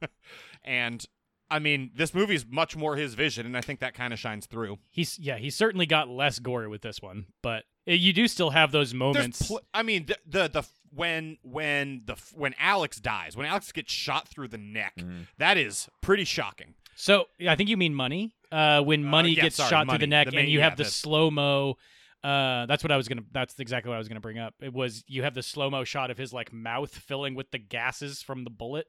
[LAUGHS] and I mean, this movie's much more his vision, and I think that kind of shines through. He's yeah, he certainly got less gory with this one, but uh, you do still have those moments. pl- I mean, the, the the when when the when Alex dies, when Alex gets shot through the neck, Mm-hmm. that is pretty shocking. So I think you mean money. Uh, when money yeah, gets sorry, shot through the neck, The and you yeah, have the the- slow mo. Uh, that's what I was gonna. That's exactly what I was gonna bring up. It was you have the slow mo shot of his like mouth filling with the gases from the bullet.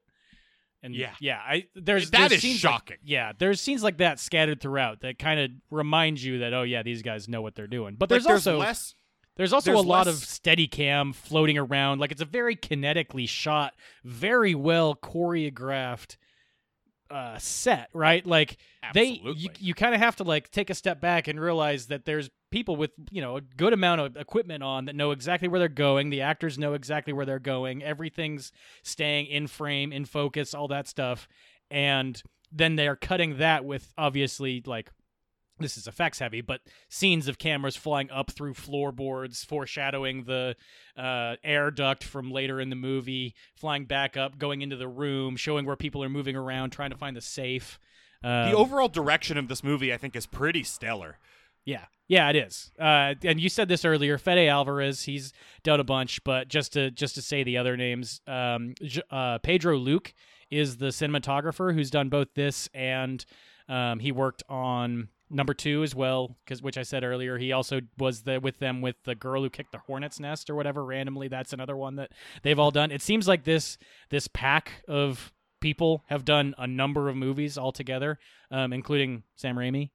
And Yeah. yeah, I there's That there's is scenes like- shocking. yeah, there's scenes like that scattered throughout that kind of remind you that oh yeah, these guys know what they're doing. But Like, there's, also less. There's also There's a lot less- of steady cam floating around. Like it's a very kinetically shot, very well choreographed uh set, right? Like they you, you kind of have to like take a step back and realize that there's people with you know a good amount of equipment on that know exactly where they're going. The actors know exactly where they're going. Everything's staying in frame, in focus, all that stuff, and then they are cutting that with obviously like this is effects heavy, but scenes of cameras flying up through floorboards, foreshadowing the uh, air duct from later in the movie, flying back up, going into the room, showing where people are moving around, trying to find the safe. Um, the overall direction of this movie, I think, is pretty stellar. yeah, yeah, it is. Uh, and you said this earlier, Fede Alvarez. He's done a bunch, but just to just to say the other names, um, J- uh, Pedro Luque is the cinematographer who's done both this and um, he worked on number two as well, because which I said earlier. He also was the with them with the girl who kicked the hornet's nest or whatever. Randomly, that's another one that they've all done. It seems like this this pack of people have done a number of movies all together, um, including Sam Raimi.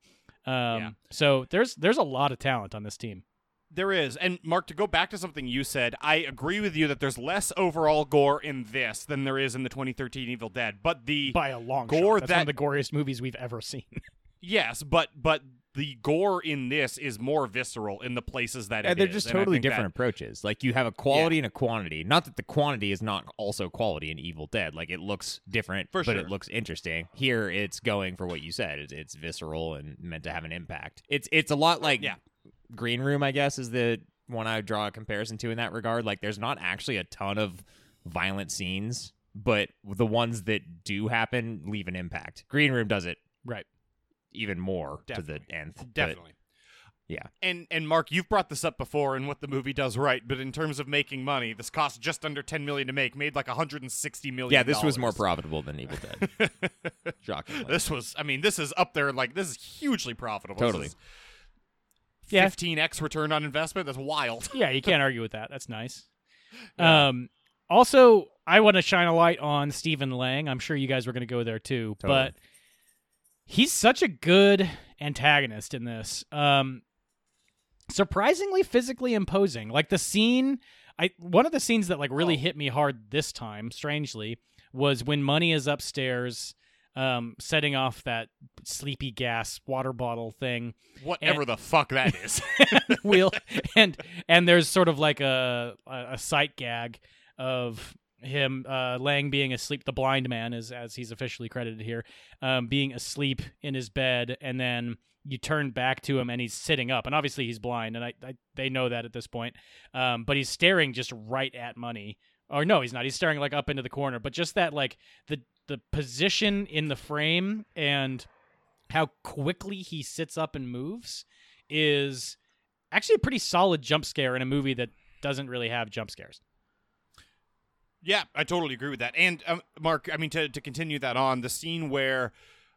Um, Yeah. So there's there's a lot of talent on this team. There is. And Mark, to go back to something you said, I agree with you that there's less overall gore in this than there is in the 2013 Evil Dead. But the By a long Gore shot. That's one of that- the goriest movies we've ever seen. [LAUGHS] yes, but but the gore in this is more visceral in the places that Yeah, it they're is, just and totally think that- different approaches. Like you have a quality and a quantity. Not that the quantity is not also quality in Evil Dead. Like it looks different, For but sure. it looks interesting. Here, it's going for what you said. It's, it's visceral and meant to have an impact. It's it's a lot like Yeah. Green Room. I guess is the one I would draw a comparison to in that regard. Like there's not actually a ton of violent scenes, but the ones that do happen leave an impact. Green Room does it right. Even more to the nth. but- Definitely. yeah. And and Mark, you've brought this up before and what the movie does right, but in terms of making money, this cost just under 10 million to make, made like 160 million. yeah, this was more profitable than Evil Dead. [LAUGHS] Shockingly. This was, I mean, this is up there. Like this is hugely profitable. Totally. 15x return on investment. That's wild. [LAUGHS] Yeah, you can't argue with that. That's nice. [LAUGHS] Um, also, I want to shine a light on Stephen Lang. I'm sure you guys were going to go there too, Totally. but he's such a good antagonist in this. Um, surprisingly physically imposing. Like the scene, I one of the scenes that like really Oh. hit me hard this time, strangely, was when Money is upstairs. Um, setting off that sleepy gas water bottle thing, Whatever the fuck that is. [LAUGHS] wheel and and there's sort of like a a, a sight gag of him uh Lang being asleep the blind man is as he's officially credited here um being asleep in his bed and then you turn back to him and he's sitting up and obviously he's blind and I, I they know that at this point um but he's staring just right at money or no he's not he's staring like up into the corner but just that like the the position in the frame and how quickly he sits up and moves is actually a pretty solid jump scare in a movie that doesn't really have jump scares. Yeah, I totally agree with that. And um, Mark, I mean to to continue that on the scene where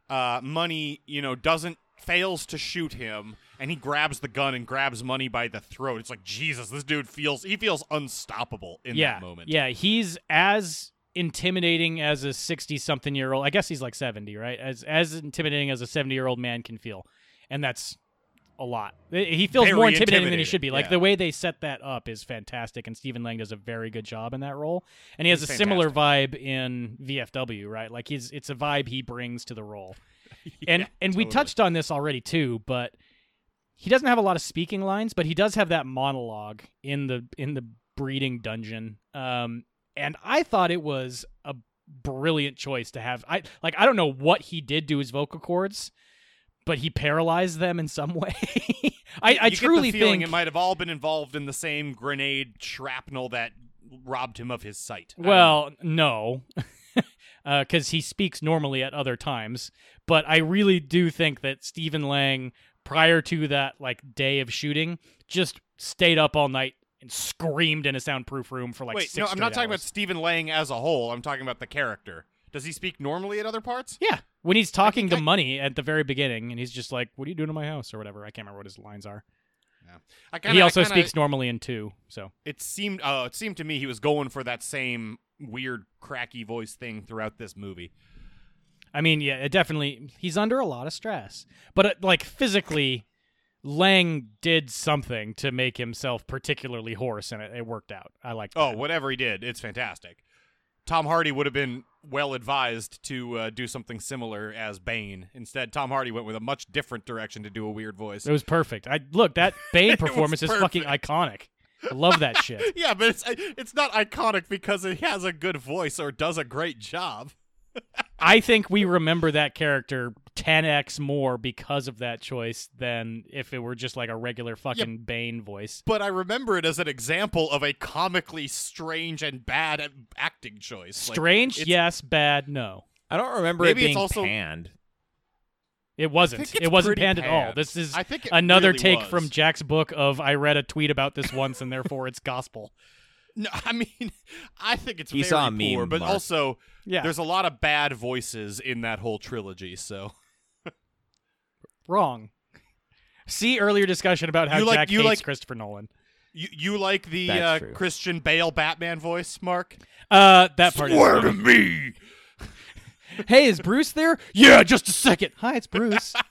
uh, Money, you know, doesn't fails to shoot him, and he grabs the gun and grabs Money by the throat. It's like Jesus, this dude feels he feels unstoppable in yeah, that moment. yeah, he's as intimidating as a sixty-something year old. I guess he's like seventy, right? As as intimidating as a seventy-year-old man can feel, and that's a lot. He feels Very more intimidating than he should be. Like yeah. the way they set that up is fantastic, and Stephen Lang does a very good job in that role. And he has He's a similar vibe in VFW, right? Like he's it's a vibe he brings to the role. [LAUGHS] and Yeah, and we totally. touched on this already too, but he doesn't have a lot of speaking lines, but he does have that monologue in the in the breeding dungeon. Um, and I thought it was a brilliant choice to have. I like I don't know what he did to his vocal cords, but he paralyzed them in some [LAUGHS] way. I, I truly get the feeling think. it might have all been involved in the same grenade shrapnel that robbed him of his sight. Well, no, [LAUGHS] uh, because he speaks normally at other times. But I really do think that Stephen Lang, prior to that like day of shooting, just stayed up all night and screamed in a soundproof room for like wait, six no, I'm not talking about. Stephen Lang as a whole. I'm talking about the character. Does he speak normally at other parts? Yeah, when he's talking to I- Money at the very beginning, and he's just like, "What are you doing to my house?" or whatever. I can't remember what his lines are. I he kinda- I also kinda- speaks normally in two. So It seemed, uh, it seemed to me he was going for that same weird, cracky voice thing throughout this movie. I mean, yeah, it definitely he's under a lot of stress, but uh, like physically, Lang did something to make himself particularly hoarse, and it, it worked out. I like. Oh, whatever he did, it's fantastic. Tom Hardy would have been well advised to uh, do something similar as Bane. Instead, Tom Hardy went with a much different direction to do a weird voice. It was perfect. I look that [LAUGHS] Bane performance is fucking iconic. I love that [LAUGHS] shit. yeah, but it's it's not iconic because it has a good voice or does a great job. I think we remember that character 10x more because of that choice than if it were just like a regular fucking Bane voice. But I remember it as an example of a comically strange and bad acting choice. Strange, it's- yes. Bad, no. I don't remember Maybe it it's being also- panned. It wasn't. It wasn't pretty panned at all. This is I think another really take was. from Jack's book of I read a tweet about this once and therefore it's gospel. [LAUGHS] No, [LAUGHS] I mean, I think it's He very saw a poor, meme, but Mark. also Yeah. there's a lot of bad voices in that whole trilogy. So Wrong. See earlier discussion about how You like- Jack you hates like- Christopher Nolan. you you like the uh. Christian Bale Batman voice, Mark? Uh, that part. Swear is to me. [LAUGHS] Hey, is Bruce there? Yeah, just a second. Hi, it's Bruce. [LAUGHS]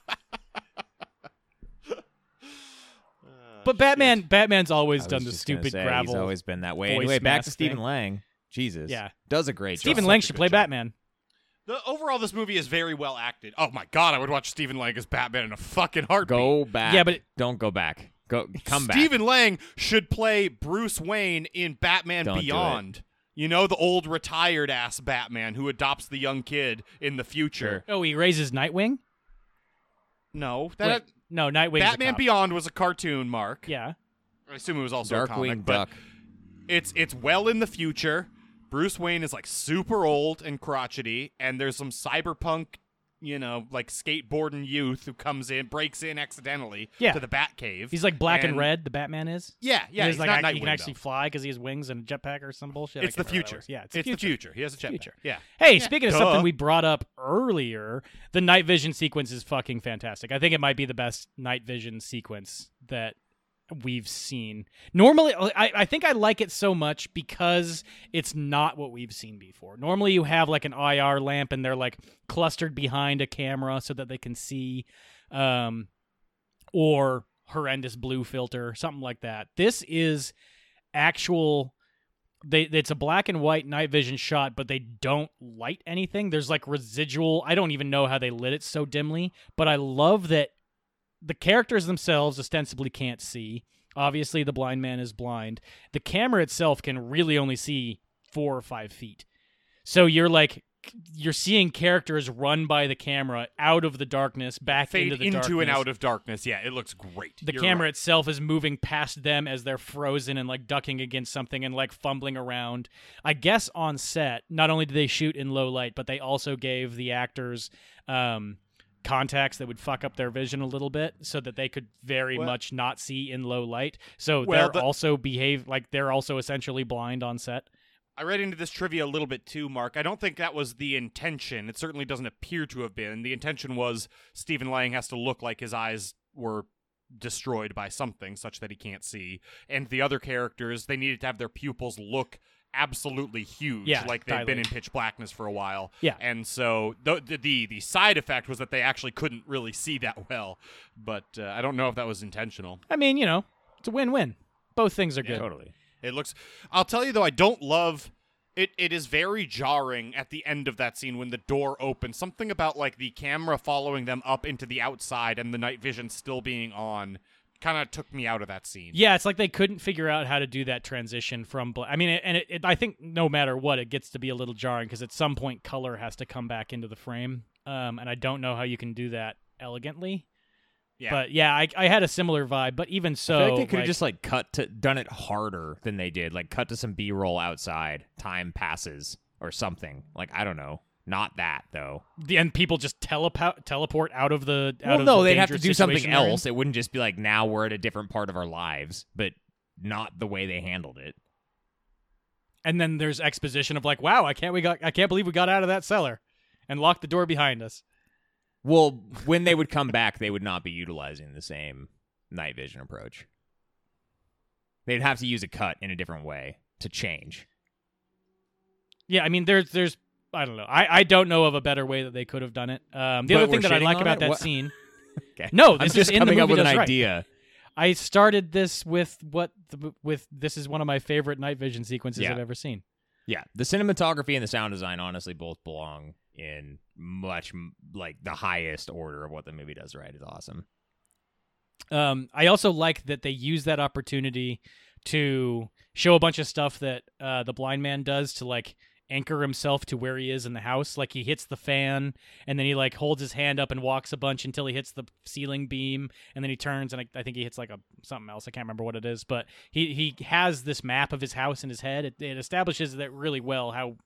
Oh, but Batman, Batman's always done the stupid say, gravel. He's always been that way. voice Anyway, back to Stephen thing. Lang. Jesus. Yeah. Does a great Stephen job. Lang should play job. Batman. The overall, this movie is very well acted. Oh my god, I would watch Stephen Lang as Batman in a fucking heartbeat. Go back. Yeah, but it- don't go back. Go come back. Stephen Lang should play Bruce Wayne in Batman Don't do it. Beyond. You know the old retired ass Batman who adopts the young kid in the future. Oh, he raises Nightwing. No, that Wait, no, Nightwing. Batman Beyond was a cartoon, Mark. Yeah. I assume it was also a comic, Darkwing but Duck. it's it's well in the future. Bruce Wayne is like super old and crotchety, and there's some cyberpunk, you know, like skateboarding youth who comes in, breaks in accidentally Yeah. to the Batcave. He's like black and, red. The Batman is. Yeah, yeah. And He's, like I- he can actually though. fly because he has wings and a jetpack or some bullshit. It's the can't remember what that future. Yeah, it's, it's the the future. He has a jetpack. Future. Yeah. Hey, Yeah. speaking of Duh. something we brought up earlier, the night vision sequence is fucking fantastic. I think it might be the best night vision sequence that we've seen. Normally, I, I think I like it so much because it's not what we've seen before. Normally, you have like an IR lamp and they're like clustered behind a camera so that they can see, um, or horrendous blue filter, something like that. This is actual they it's a black and white night vision shot but they don't light anything there's like residual i don't even know how they lit it so dimly but i love that the characters themselves ostensibly can't see obviously the blind man is blind the camera itself can really only see four or five feet so you're like you're seeing characters run by the camera out of the darkness back Fade into the into darkness and out of darkness. Yeah, it looks great. the You're camera right. itself is moving past them as they're frozen and like ducking against something and like fumbling around. I guess on set, not only did they shoot in low light, but they also gave the actors um, contacts that would fuck up their vision a little bit so that they could very Well- much not see in low light. So Well, they're the- also behave like they're also essentially blind on set. I read into this trivia a little bit too, Mark. I don't think that was the intention. It certainly doesn't appear to have been. The intention was Stephen Lang has to look like his eyes were destroyed by something such that he can't see. And the other characters, they needed to have their pupils look absolutely huge, Yeah, like they've been in pitch blackness for a while. Yeah. And so the the the, the side effect was that they actually couldn't really see that well. But uh, I don't know if that was intentional. I mean, you know, it's a win-win. Both things are good. Totally. It looks. I'll tell you though, I don't love. It, it is very jarring at the end of that scene when the door opens. Something about like the camera following them up into the outside and the night vision still being on kind of took me out of that scene. Yeah, it's like they couldn't figure out how to do that transition from. Bla- I mean, and it, it, I think no matter what, it gets to be a little jarring because at some point color has to come back into the frame, um, and I don't know how you can do that elegantly. Yeah. But yeah, I, I had a similar vibe. But even so, I feel like they could have like- just like cut to done it harder than they did. Like cut to some B roll outside. Time passes or something. Like I don't know. Not that though. and people just teleport teleport out of the. Out Well, of no, the they'd have to do something situation they're in. else. It wouldn't just be like now we're at a different part of our lives, but not the way they handled it. And then there's exposition of like, wow, I can't we got I can't believe we got out of that cellar, and locked the door behind us. Well, when they would come back, they would not be utilizing the same night vision approach. They'd have to use a cut in a different way to change. Yeah, I mean, there's there's I don't know. I, I don't know of a better way that they could have done it. Um, the But other thing that I like about it? that What- scene, [LAUGHS] Okay. No, I'm this just is coming up with an right. idea. I started this with what the, with this is one of my favorite night vision sequences Yeah. I've ever seen. Yeah, the cinematography and the sound design honestly both belong in much like the highest order of what the movie does right. Is awesome. Um, I also like that they use that opportunity to show a bunch of stuff that uh, the blind man does to like anchor himself to where he is in the house. Like he hits the fan, and then he like holds his hand up and walks a bunch until he hits the ceiling beam, and then he turns and I, I think he hits like a something else. I can't remember what it is, but he he has this map of his house in his head. It, it establishes that really well how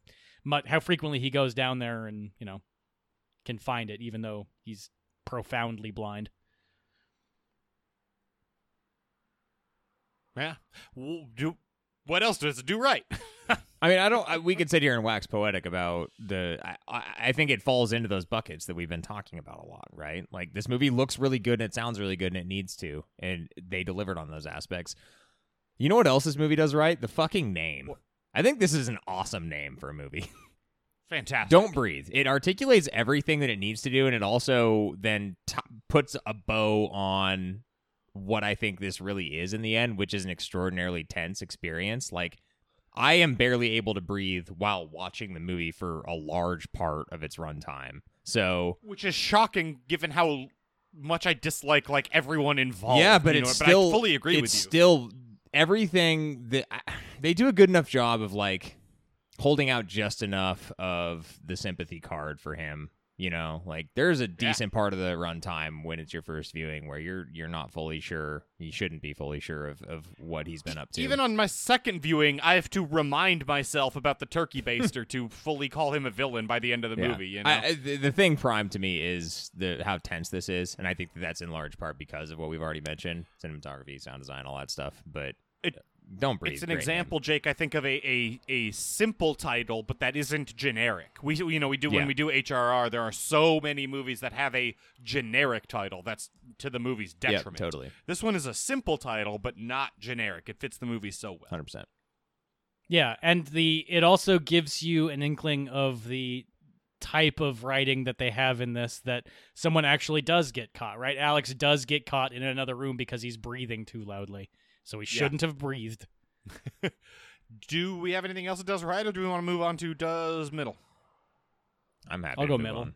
much how frequently he goes down there and you know can find it, even though he's profoundly blind. Yeah. Do what else does it do right? [LAUGHS] I mean, I don't. I, we could sit here and wax poetic about the. I, I, think it falls into those buckets that we've been talking about a lot, right? Like this movie looks really good and it sounds really good and it needs to, and they delivered on those aspects. You know what else this movie does right? The fucking name. I think this is an awesome name for a movie. [LAUGHS] Fantastic. Don't breathe. It articulates everything that it needs to do, and it also then t- puts a bow on what I think this really is in the end, which is an extraordinarily tense experience. Like, I am barely able to breathe while watching the movie for a large part of its runtime. So, Which is shocking given how much I dislike like everyone involved. yeah, but you know, it's but still I fully agree it's with you. still everything that they do a good enough job of like holding out just enough of the sympathy card for him. You know, like there's a decent part of the runtime when it's your first viewing where you're you're not fully sure. You shouldn't be fully sure of, of what he's been up to. Even on my second viewing, I have to remind myself about the turkey [LAUGHS] baster to fully call him a villain by the end of the Yeah. movie. You know, I, I- the, the thing prime to me is the how tense this is, and I think that that's in large part because of what we've already mentioned: cinematography, sound design, all that stuff. But It- don't breathe. it's an great name. example, Jake. I think of a, a a simple title, but that isn't generic. We you know we do Yeah. when we do HRR, there are so many movies that have a generic title that's to the movie's Yep, detriment. totally, This one is a simple title, but not generic. It fits the movie so well. hundred percent. Yeah, and the it also gives you an inkling of the type of writing that they have in this that someone actually does get caught, right? Alex does get caught in another room because he's breathing too loudly. So he shouldn't have breathed. [LAUGHS] Do we have anything else that does right, or do we want to move on to does middle? I'm happy. I'll go middle. on.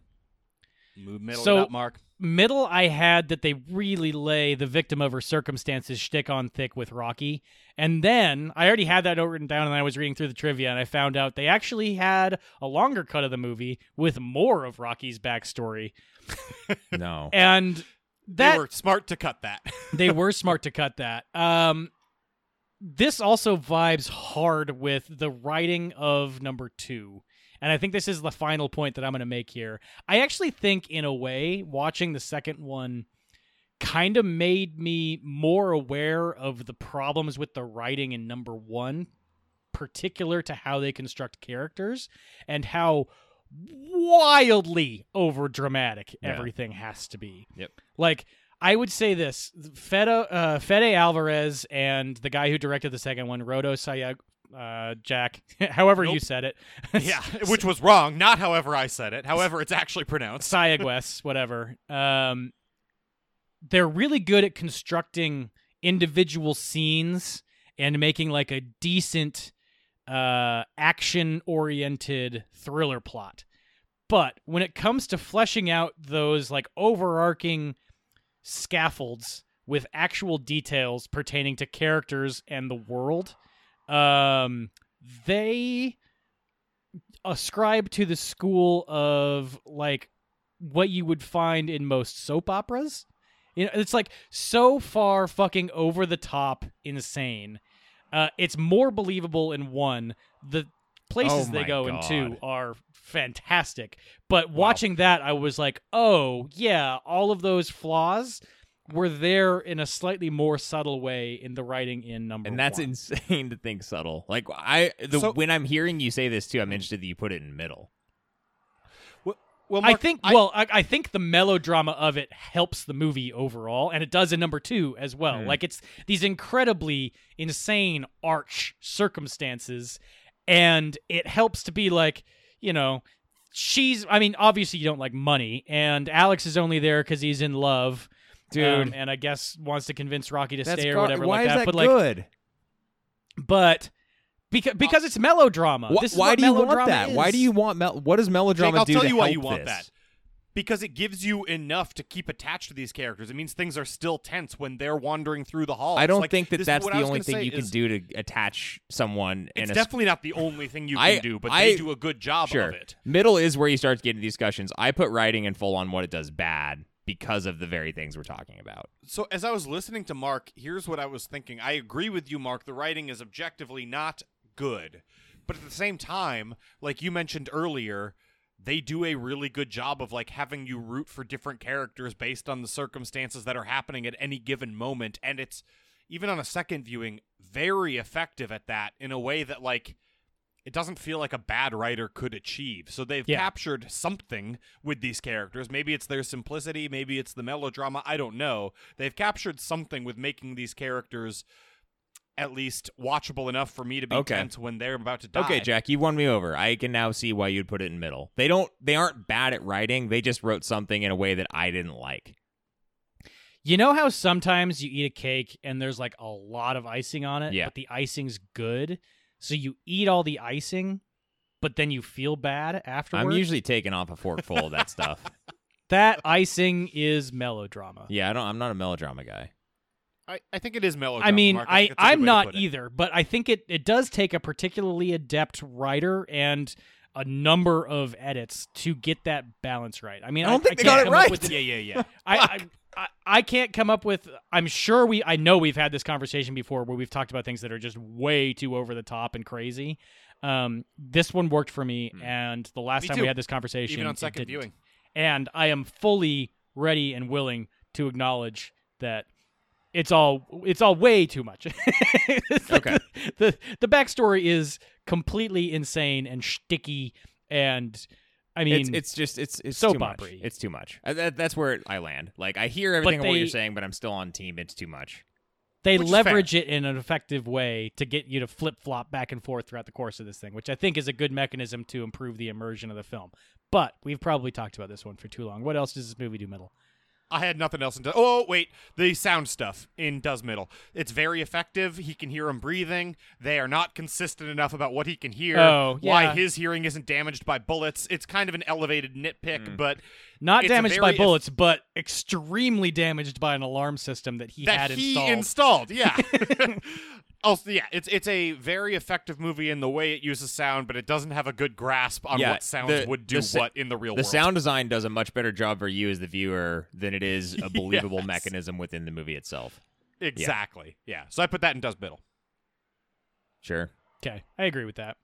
Move middle So- it up, Mark. Middle I had that they really lay the victim of her circumstances shtick on thick with Rocky. And then I already had that written down and I was reading through the trivia and I found out they actually had a longer cut of the movie with more of Rocky's backstory. [LAUGHS] No. And that they were smart to cut that. [LAUGHS] they were smart to cut that. Um, this also vibes hard with the writing of number two. And I think this is the final point that I'm going to make here. I actually think, in a way, watching the second one kind of made me more aware of the problems with the writing in number one, particular to how they construct characters and how wildly over dramatic Yeah. everything has to be. Yep. Like, I would say this: Fede, uh, Fede Alvarez and the guy who directed the second one, Rodo Sayag, uh, Jack, [LAUGHS] however you said it, [LAUGHS] yeah, which was wrong. Not however I said it. However, it's actually pronounced. Sayagues, [LAUGHS] whatever. Um, they're really good at constructing individual scenes and making like a decent, uh, action-oriented thriller plot. But when it comes to fleshing out those like overarching scaffolds with actual details pertaining to characters and the world, um, they ascribe to the school of like what you would find in most soap operas. You know, it's like so far fucking over the top insane. Uh, it's more believable in one. The places Oh they my go in two are fantastic. But watching that, I was like, oh yeah, all of those flaws were there in a slightly more subtle way in the writing in number. and that's one. insane to think subtle. Like I, the, So- when I'm hearing you say this too, I'm interested that you put it in middle. Well, I Mark, think well, I, I think the melodrama of it helps the movie overall, and it does in number two as well. Hmm. Like it's these incredibly insane arch circumstances, and it helps to be like, you know, she's. I mean, obviously you don't like money, and Alex is only there because he's in love, Dude. um, and I guess wants to convince Rocky to That's stay or whatever Why like that. that But like, good? but because because it's melodrama. Wh- This is why what do you want melodrama that? Why do you want mel- what does melodrama Jake, I'll do tell to you why help you want this? that. Because it gives you enough to keep attached to these characters. It means things are still tense when they're wandering through the halls. I don't Like, think that that's the only thing say you can do to attach someone. in It's a definitely not the only thing you can I- do, but I- they do a good job sure. of it. Middle is where you start getting these discussions. I put writing in full on what it does bad because of the very things we're talking about. So as I was listening to Mark, here's what I was thinking. I agree with you, Mark. The writing is objectively not good. But at the same time, like you mentioned earlier, they do a really good job of like having you root for different characters based on the circumstances that are happening at any given moment and it's even on a second viewing very effective at that in a way that like it doesn't feel like a bad writer could achieve. So they've Yeah. captured something with these characters. Maybe it's their simplicity, maybe it's the melodrama, I don't know. They've captured something with making these characters at least watchable enough for me to be Okay. tense when they're about to die. Okay, Jack, you won me over. I can now see why you'd put it in middle. They don't they aren't bad at writing. They just wrote something in a way that I didn't like. You know how sometimes you eat a cake and there's like a lot of icing on it, Yeah. but the icing's good, so you eat all the icing, but then you feel bad afterwards. I'm usually taking off a forkful of that stuff. [LAUGHS] that icing is melodrama. Yeah, I don't I'm not a melodrama guy. I, I think it is melodrama. I mean, Mark. I think that's a good I'm not either, but I think it it does take a particularly adept writer and a number of edits to get that balance right. I mean, I don't think they can't got it come up right. with- Yeah, yeah, yeah. [LAUGHS] I, I, I I can't come up with. I'm sure we. I know we've had this conversation before where we've talked about things that are just way too over the top and crazy. Um, this one worked for me, and the last Me time too. we had this conversation, Even on it second didn't. viewing. and I am fully ready and willing to acknowledge that it's all it's all way too much. [LAUGHS] Okay. The, the the backstory is completely insane and sticky, and I mean, it's it's just it's it's soap too much. opera-y. It's too much. Uh, that, that's where I land. Like I hear everything of what you're saying, but I'm still on team. It's too much. they Which leverage it in an effective way to get you to flip flop back and forth throughout the course of this thing, which I think is a good mechanism to improve the immersion of the film. But we've probably talked about this one for too long. What else does this movie do, middle? I had nothing else in. Do- oh wait, the sound stuff in Does Middle. It's very effective. He can hear him breathing. They are not consistent enough about what he can hear. Oh, yeah. why his hearing isn't damaged by bullets. It's kind of an elevated nitpick, hmm. but Not It's damaged by very eff- bullets, but extremely damaged by an alarm system that he that had he installed. installed. Yeah. [LAUGHS] [LAUGHS] Oh, also, yeah, it's it's a very effective movie in the way it uses sound, but it doesn't have a good grasp on Yeah, what sounds the- would do sa- what in the real The world. The sound design does a much better job for you as the viewer than it is a [LAUGHS] believable Yes. mechanism within the movie itself. exactly. Yeah. So I put that in Does Middle. Sure. Okay, I agree with that.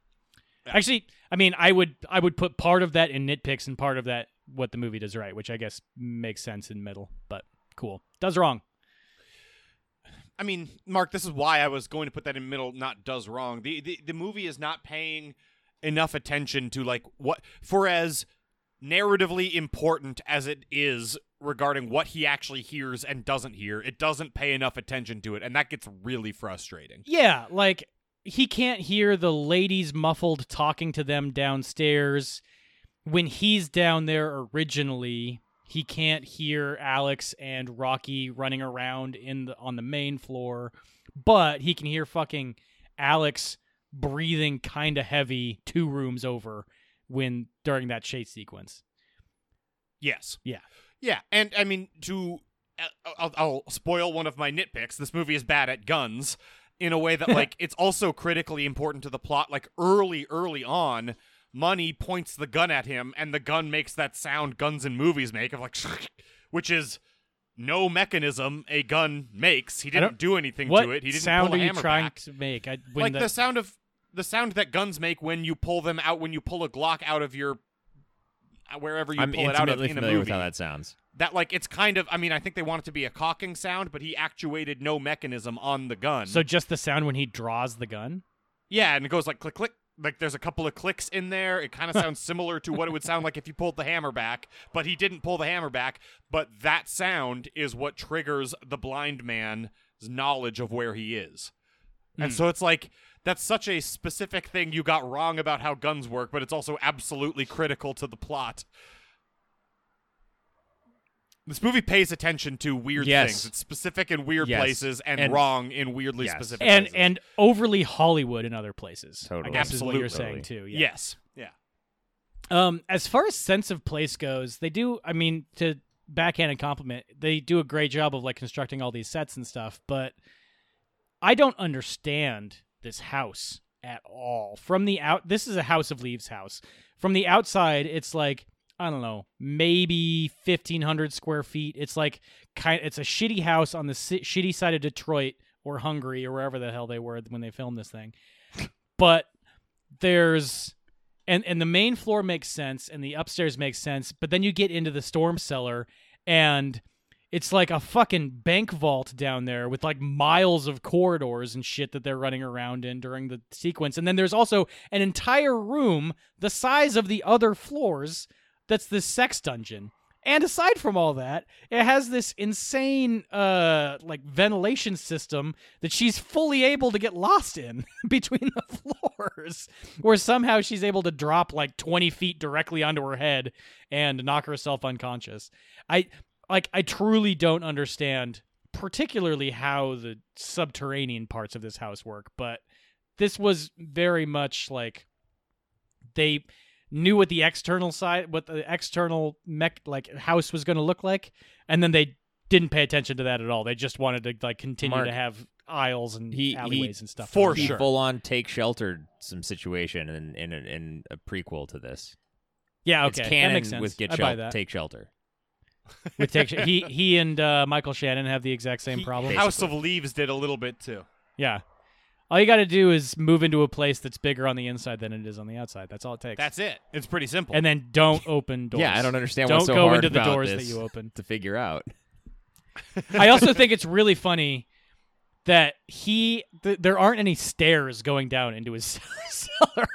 Actually, I mean, I would I would put part of that in nitpicks and part of that what the movie does right, which I guess makes sense in middle. But cool, does wrong. I mean, Mark, this is why I was going to put that in middle, not does wrong. The, the the movie is not paying enough attention to like what for as narratively important as it is regarding what he actually hears and doesn't hear. It doesn't pay enough attention to it, and that gets really frustrating. Yeah, like he can't hear the ladies muffled talking to them downstairs when he's down there originally. He can't hear Alex and Rocky running around in the on the main floor, but he can hear fucking Alex breathing kind of heavy two rooms over when during that chase sequence. Yes. Yeah. Yeah, and I mean to uh, I'll, I'll spoil one of my nitpicks. This movie is bad at guns in a way that [LAUGHS] like it's also critically important to the plot. Like early, early on, Money points the gun at him, and the gun makes that sound guns in movies make of like, [LAUGHS] which is no mechanism a gun makes. He didn't do anything to it. He didn't sound pull a are you hammer trying back. to make? I, when like the, the sound of the sound that guns make when you pull them out when you pull a Glock out of your wherever you I'm pull it out of intimately in a familiar movie with how that sounds. that like it's kind of I mean I think they want it to be a cocking sound, but he actuated no mechanism on the gun. so just the sound when he draws the gun. yeah, and it goes like click click. Like there's a couple of clicks in there. It kind of sounds [LAUGHS] similar to what it would sound like if you pulled the hammer back, but he didn't pull the hammer back. But that sound is what triggers the blind man's knowledge of where he is. And hmm. so it's like that's such a specific thing you got wrong about how guns work, but it's also absolutely critical to the plot. This movie pays attention to weird Yes. things. It's specific in weird Yes. places and, And- wrong in weirdly Yes. specific and places. and overly Hollywood in other places. I Totally. what you're saying too. Yeah. yes, yeah. Um, as far as sense of place goes, they do. I mean, to backhanded compliment, they do a great job of like constructing all these sets and stuff. But I don't understand this house at all. From the out, this is a House of Leaves house. From the outside, it's like I don't know, maybe fifteen hundred square feet. It's like kind. It's a shitty house on the si- shitty side of Detroit or Hungary or wherever the hell they were when they filmed this thing. But there's and and the main floor makes sense and the upstairs makes sense but then you get into the storm cellar and it's like a fucking bank vault down there with like miles of corridors and shit that they're running around in during the sequence and then there's also an entire room the size of the other floors that's the sex dungeon. And aside from all that it has this insane uh like ventilation system that she's fully able to get lost in [LAUGHS] between the floors where somehow she's able to drop like 20 feet directly onto her head and knock herself unconscious. I like i truly don't understand particularly how the subterranean parts of this house work but this was very much like they knew what the external side what the external mech like house was going to look like and then they didn't pay attention to that at all they just wanted to like continue Mark, to have aisles and he- he- and stuff for sure. full on take sheltered some situation in in a, in a prequel to this. yeah okay It's canon that makes sense with get I buy shel- that. take shelter. [LAUGHS] with take he he and uh, Michael Shannon have the exact same He- problem. House of Leaves did a little bit too. Yeah. All you got to do is move into a place that's bigger on the inside than it is on the outside. That's all it takes. That's it. It's pretty simple. and then don't open [LAUGHS] doors. Yeah, I don't understand Don't what's so go hard into the about doors that you open. to figure out. [LAUGHS] I also think it's really funny that he th- there aren't any stairs going down into his [LAUGHS] cellar.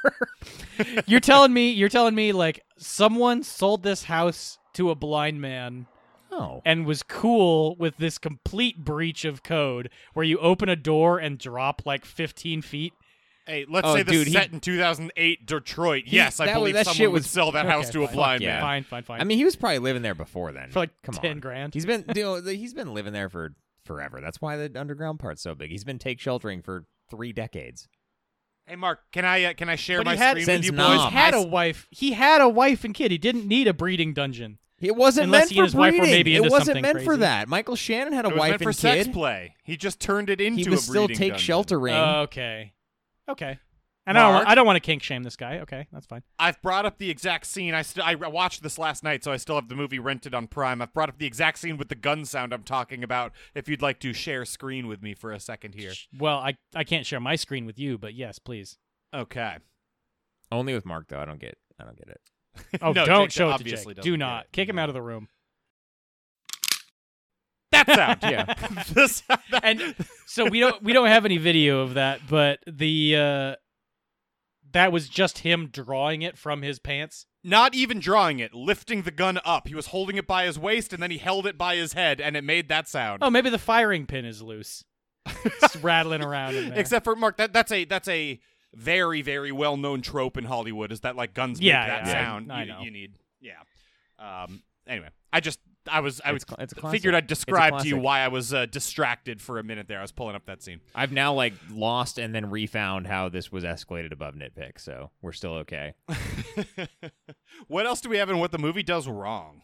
you're telling me you're telling me like someone sold this house to a blind man Oh, and was cool with this complete breach of code where you open a door and drop like 15 feet. hey, let's Oh, say this dude, is he- set in 2008 Detroit. yes, I that was- believe that someone shit would was- sell that house Okay, to a blind Yeah. man. Fine, fine, fine. I mean, he was probably living there before then. for like Come 10 on. grand. He's been you know, he's been living there for forever. That's why the underground part's so big. He's been take sheltering for three decades. Hey, Mark, can I uh, can I share But my he had- screen with you boys? He's had I a wife. He had a wife and kid. He didn't need a breeding dungeon. It wasn't Unless meant he for and his wife were breeding. maybe it wasn't something meant for that. Michael Shannon had a It was wife meant for and sex play. He just turned it into He was a still breeding take dungeon. sheltering. Oh, okay. Okay. And I don't, want, I don't want to kink shame this guy. Okay, that's fine. I've brought up the exact scene. I st- I watched this last night, so I still have the movie rented on Prime. I've brought up the exact scene with the gun sound I'm talking about. If you'd like to share screen with me for a second here. Well, I, I can't share my screen with you, but yes, please. Okay. Only with Mark though. I don't get. I don't get it. [LAUGHS] Oh, No, don't Jake show it to Jake. Do not. it. Kick him out of the room. That sound. Yeah. [LAUGHS] this, and so we don't we don't have any video of that, but the uh that was just him drawing it from his pants. not even drawing it, lifting the gun up. He was holding it by his waist, and then he held it by his head, and it made that sound. Oh, maybe the firing pin is loose. It's rattling around. [LAUGHS] Except for Mark, that that's a that's a very very well known trope in Hollywood. Is that like guns Yeah, make that yeah, I- sound? I you, know. you need yeah. Um. Anyway, I just I was I was It's it's figured. I'd describe to you why I was uh, distracted for a minute there. I was pulling up that scene. I've now like lost and then refound how this was escalated above nitpick, so we're still okay. [LAUGHS] what else do we have in what the movie does wrong?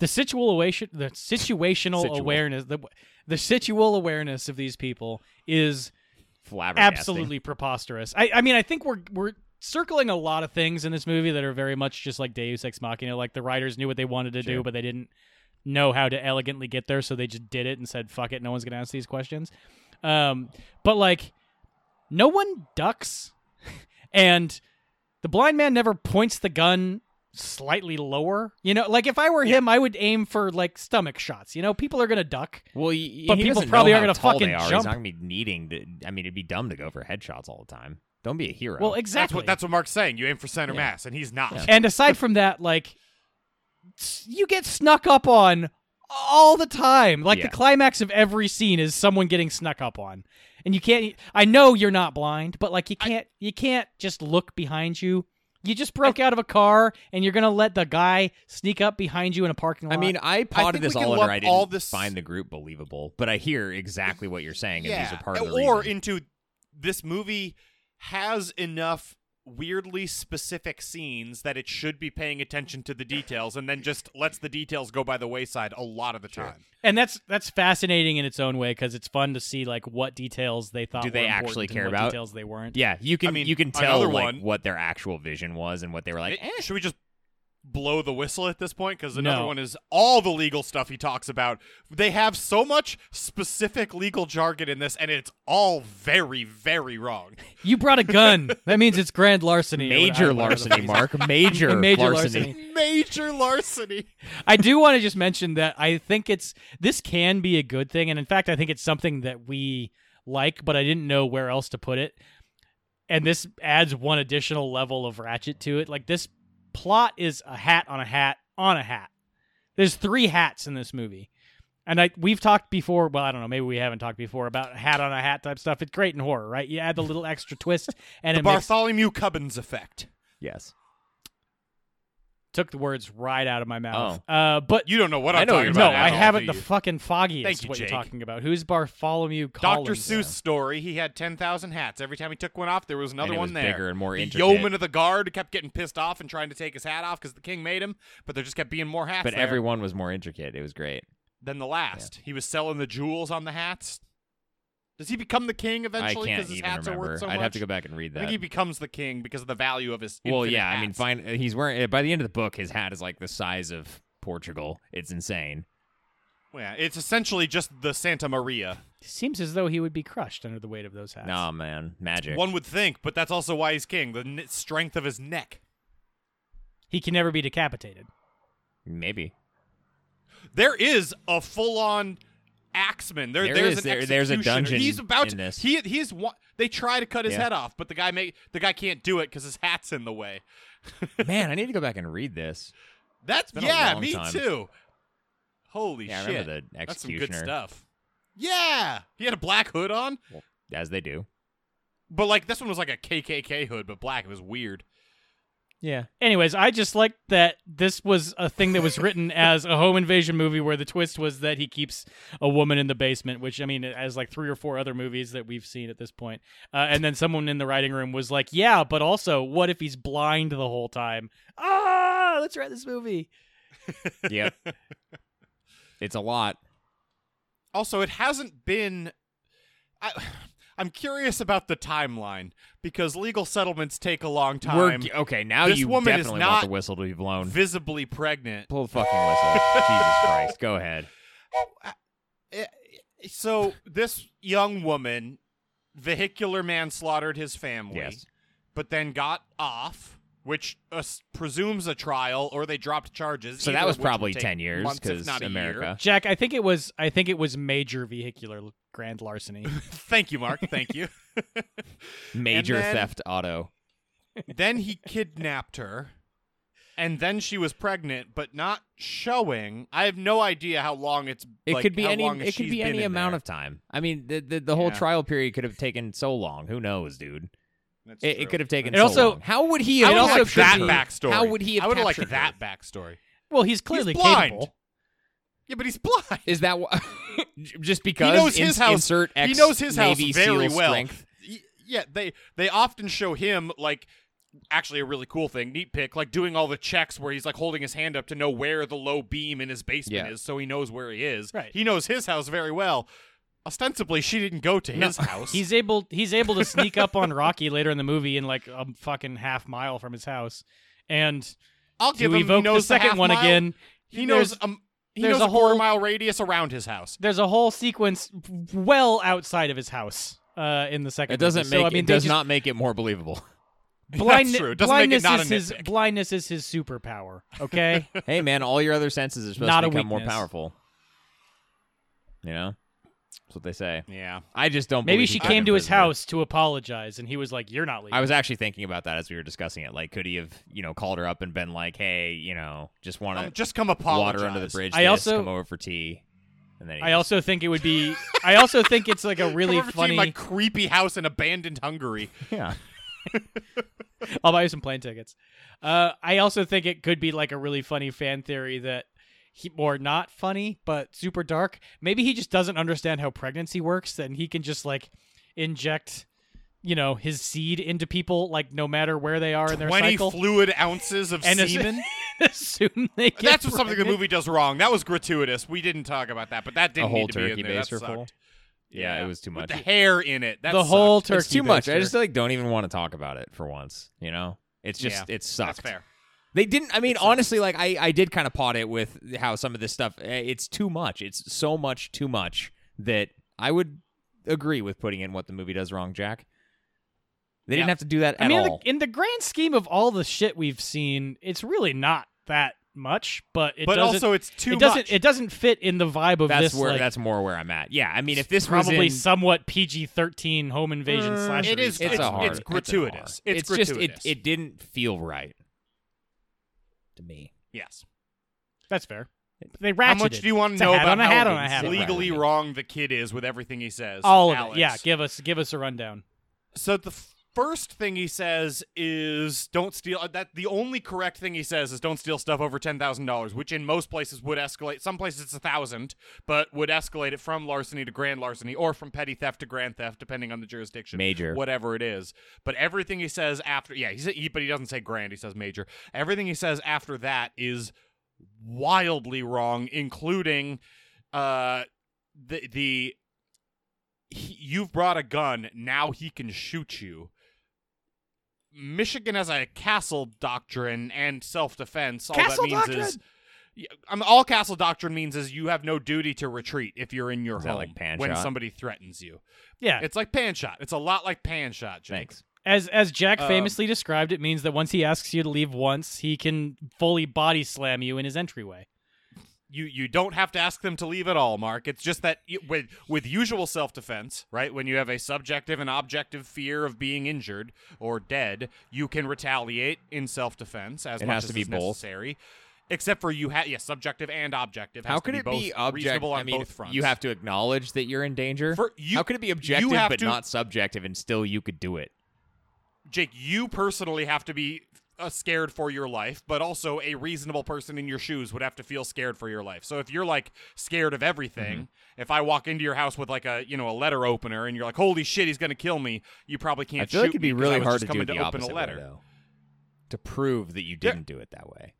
the situational the situational Situal. awareness the the situal awareness of these people is Absolutely preposterous. I, I mean, I think we're we're circling a lot of things in this movie that are very much just like Deus Ex Machina. Like the writers knew what they wanted to do, but they didn't know how to elegantly get there, so they just did it and said, "Fuck it, no one's gonna ask these questions." Um, but like, no one ducks, [LAUGHS] and the blind man never points the gun slightly lower. You know, like if I were him, I would aim for like stomach shots. You know, people are gonna duck. Well, y- But he people probably aren't gonna tall fucking they are. jump. He's not gonna be needing to. I mean, it'd be dumb to go for headshots all the time. Don't be a hero. Well, That's exactly. what that's what Mark's saying. You aim for center Yeah. mass, and he's not. Yeah. And aside from that, like you get snuck up on all the time. Like the climax of every scene is someone getting snuck up on. And you can't I know you're not blind, but like you can't you can't just look behind you You just broke out of a car and you're gonna let the guy sneak up behind you in a parking lot. I mean, I potted think this we can all lump under. I didn't all this- find the group believable, but I hear exactly what you're saying, and these are part of the or reason. into this movie has enough weirdly specific scenes that it should be paying attention to the details and then just lets the details go by the wayside a lot of the time. and that's that's fascinating in its own way because it's fun to see like what details they thought Do they were actually important and care what about? details they weren't. yeah, you can I mean, you can tell like one- what their actual vision was and what they were like. Eh, eh. Should we just blow the whistle at this point? Because another No. one is all the legal stuff he talks about. They have so much specific legal jargon in this, and it's all very, very wrong. [LAUGHS] You brought a gun. that means it's grand larceny. Major larceny. Mark. Major, [LAUGHS] Major larceny. larceny. Major larceny. I do want to just mention that I think it's this can be a good thing, and in fact, I think it's something that we like, but I didn't know where else to put it. And this adds one additional level of ratchet to it. Like this plot is a hat on a hat on a hat. There's three hats in this movie. And I we've talked before, well, I don't know, maybe we haven't talked before about hat on a hat type stuff. It's great in horror, right? You add the little extra twist [LAUGHS] and The it makes, Bartholomew Cubbins effect. Yes. Took the words right out of my mouth. Oh. Uh, but You don't know what I I'm know talking you're no, about. talking I all, haven't the fucking foggiest Thank you, what Jake. you're talking about. Who's Bartholomew Dr. Seuss story. He had ten thousand hats. Every time he took one off, there was another And it one was there. bigger and more the intricate. yeoman of the guard kept getting pissed off and trying to take his hat off because the king made him, but there just kept being more hats. But there everyone was more intricate. It was great. than the last. He was selling the jewels on the hats. Does he become the king eventually? I eventually can't his even hats remember. are worth so I'd much? have to go back and read that. I think he becomes the king because of the value of his. well, infinite yeah. I mean, fine. He's wearing. Eh, by the end of the book, his hat is like the size of Portugal. It's insane. Well, yeah, it's essentially just the Santa Maria. Seems as though he would be crushed under the weight of those hats. Nah, man, magic. One would think, but that's also why he's king. The n- strength of his neck. He can never be decapitated. Maybe. There is a full-on axeman. There, There there's is. an There- there's a executioner. dungeon He's about to. this. He he's wa- They try to cut his Yeah. head off, but the guy make the guy can't do it because his hat's in the way. [LAUGHS] man, I need to go back and read this. That's yeah, me time. too. Holy Yeah, I shit! remember the That's some good stuff. Yeah, he had a black hood on, As they do. but like this one was like a KKK hood, but black. It was weird. Yeah. Anyways, I just like that this was a thing that was written [LAUGHS] as a home invasion movie where the twist was that he keeps a woman in the basement, which I mean, as like three or four other movies that we've seen at this point. Uh, and then someone in the writing room was like, "Yeah, but also, what if he's blind the whole time? Ah, let's write this movie." [LAUGHS] Yep. [LAUGHS] it's a lot. Also, it hasn't been. I, I'm curious about the timeline because legal settlements take a long We're time. okay. Now This you woman is not want the whistle to be blown. visibly pregnant. Pull the fucking whistle. Jesus [LAUGHS] Christ. Go ahead. Eh, So this young woman vehicular manslaughtered his family, Yes. but then got off, which uh, presumes a trial, or they dropped charges. So that was of which would probably 10 years months, if because not a year. America. Jack, I think it was. I think it was major vehicular grand larceny. [LAUGHS] Thank you, Mark. Thank you. [LAUGHS] Major then- theft auto. then he kidnapped her, and then she was pregnant, but not showing. I have no idea how long it's. It like, could be any. It could be any amount there. of time. I mean, the the, the whole Yeah. trial period could have taken so long. Who knows, dude? That's It, it could have taken It so also- long. How would he I have would also have liked that her? backstory. How would he have I would have liked captured that backstory. well, he's clearly blind. capable. Yeah, but he's blind. Is that wh- [LAUGHS] just because he knows his ins- house. insert he knows his house Navy very SEAL well. strength? Yeah, they they often show him like actually a really cool thing, neat pick, like doing all the checks where he's like holding his hand up to know where the low beam in his basement Yeah. is, so he knows where he is. Right. He knows his house very well. Ostensibly, she didn't go to his house. He's able. He's able to sneak up on Rocky later in the movie in like a fucking half mile from his house, and I'll give him. He evoke the second half one mile- again. He knows. Um, he there's knows a a whole- mile radius around his house. There's a whole sequence well outside of his house uh, in the second. It doesn't movie. make So, I mean, it does just- not make it more believable. Blind, [LAUGHS] That's true. It make it blindness not a is his nitpick. blindness is his superpower. Okay. [LAUGHS] hey man, all your other senses are supposed Not to become more powerful. You know, that's what they say. Yeah. I just don't. Maybe believe she came to his house to apologize, and he was like, "You're not leaving." I was actually thinking about that as we were discussing it. Like, could he have, you know, called her up and been like, "Hey, you know, just want to Um, just come apologize. water under the bridge. I this, also- come over for tea." And then I just- also think it would be. I also think it's like a really Come over to funny. my creepy house in abandoned Hungary. [LAUGHS] yeah. [LAUGHS] I'll buy you some plane tickets. Uh, I also think it could be like a really funny fan theory that he, or not funny, but super dark. Maybe he just doesn't understand how pregnancy works, and he can just like inject, you know, his seed into people, like no matter where they are in their Twenty cycle, fluid ounces of [LAUGHS] and as- semen. [LAUGHS] assume they get That's what something the movie does wrong. That was gratuitous. We didn't talk about that, but that didn't a whole need to be turkey in there. That full. sucked. Yeah, it was too With much. the hair in it. That the whole sucked. turkey. it's too much. I just like don't even want to talk about it for once. You know, it's just Yeah, it sucks. That's fair. They didn't. I mean, honestly, like I, I did kind of pot it with how some of this stuff. eh, It's too much. It's so much too much that I would agree with putting in what the movie does wrong, Jack. They didn't have to do that I at mean, in all. the, in the grand scheme of all the shit we've seen, it's really not that much. But it But doesn't, also, it's too it doesn't much. it doesn't fit in the vibe of that's this. where like, that's more where I'm at. Yeah, I mean, if this was probably in, somewhat PG thirteen home invasion Uh, slash. it is- it's, it's- a hard. it's a gratuitous. hard. It's just gratuitous. it. It didn't feel right to me. yes. That's fair. They ratcheted. How much do you want to know about on a how hat on a hat on a hat. legally wrong the kid is with everything he says? All of Alex. it. Yeah, give us give us a rundown. So the f- first thing he says is don't steal uh, that the only correct thing he says is don't steal stuff over $10,000 which in most places would escalate some places it's a 1000 but would escalate it from larceny to grand larceny or from petty theft to grand theft depending on the jurisdiction Major. whatever it is. But everything he says after yeah he, he but he doesn't say grand he says major. Everything he says after that is wildly wrong including uh the the he, you've brought a gun now he can shoot you michigan has a castle doctrine and self-defense all Castle that means doctrine? is Yeah, um, all castle doctrine means is you have no duty to retreat if you're in your Is home like pan when shot? somebody threatens you. Yeah, It's like pan shot. It's a lot like pan shot. Jake. Thanks. as as Jack Um, famously described, it means that once he asks you to leave once, he can fully body slam you in his entryway. You you don't have to ask them to leave at all mark it's just that you, with with usual self-defense right when you have a subjective and objective fear of being injured or dead you can retaliate in self-defense as It much has as to be is both. necessary except for you have yes subjective and objective has How could be it be objective? on I mean, both fronts you have to acknowledge that you're in danger. For- you- How could it be objective but to- not subjective, and still you could do it? Jake, you personally have to be uh, scared for your life, but also a reasonable person in your shoes would have to feel scared for your life. So if you're like scared of everything, Mm-hmm. if I walk into your house with like a you know a letter opener and you're like, holy shit, he's gonna kill me, you probably can't. I feel shoot like it'd be really hard to do the to open opposite a way, letter. though. To prove that you didn't do it that way.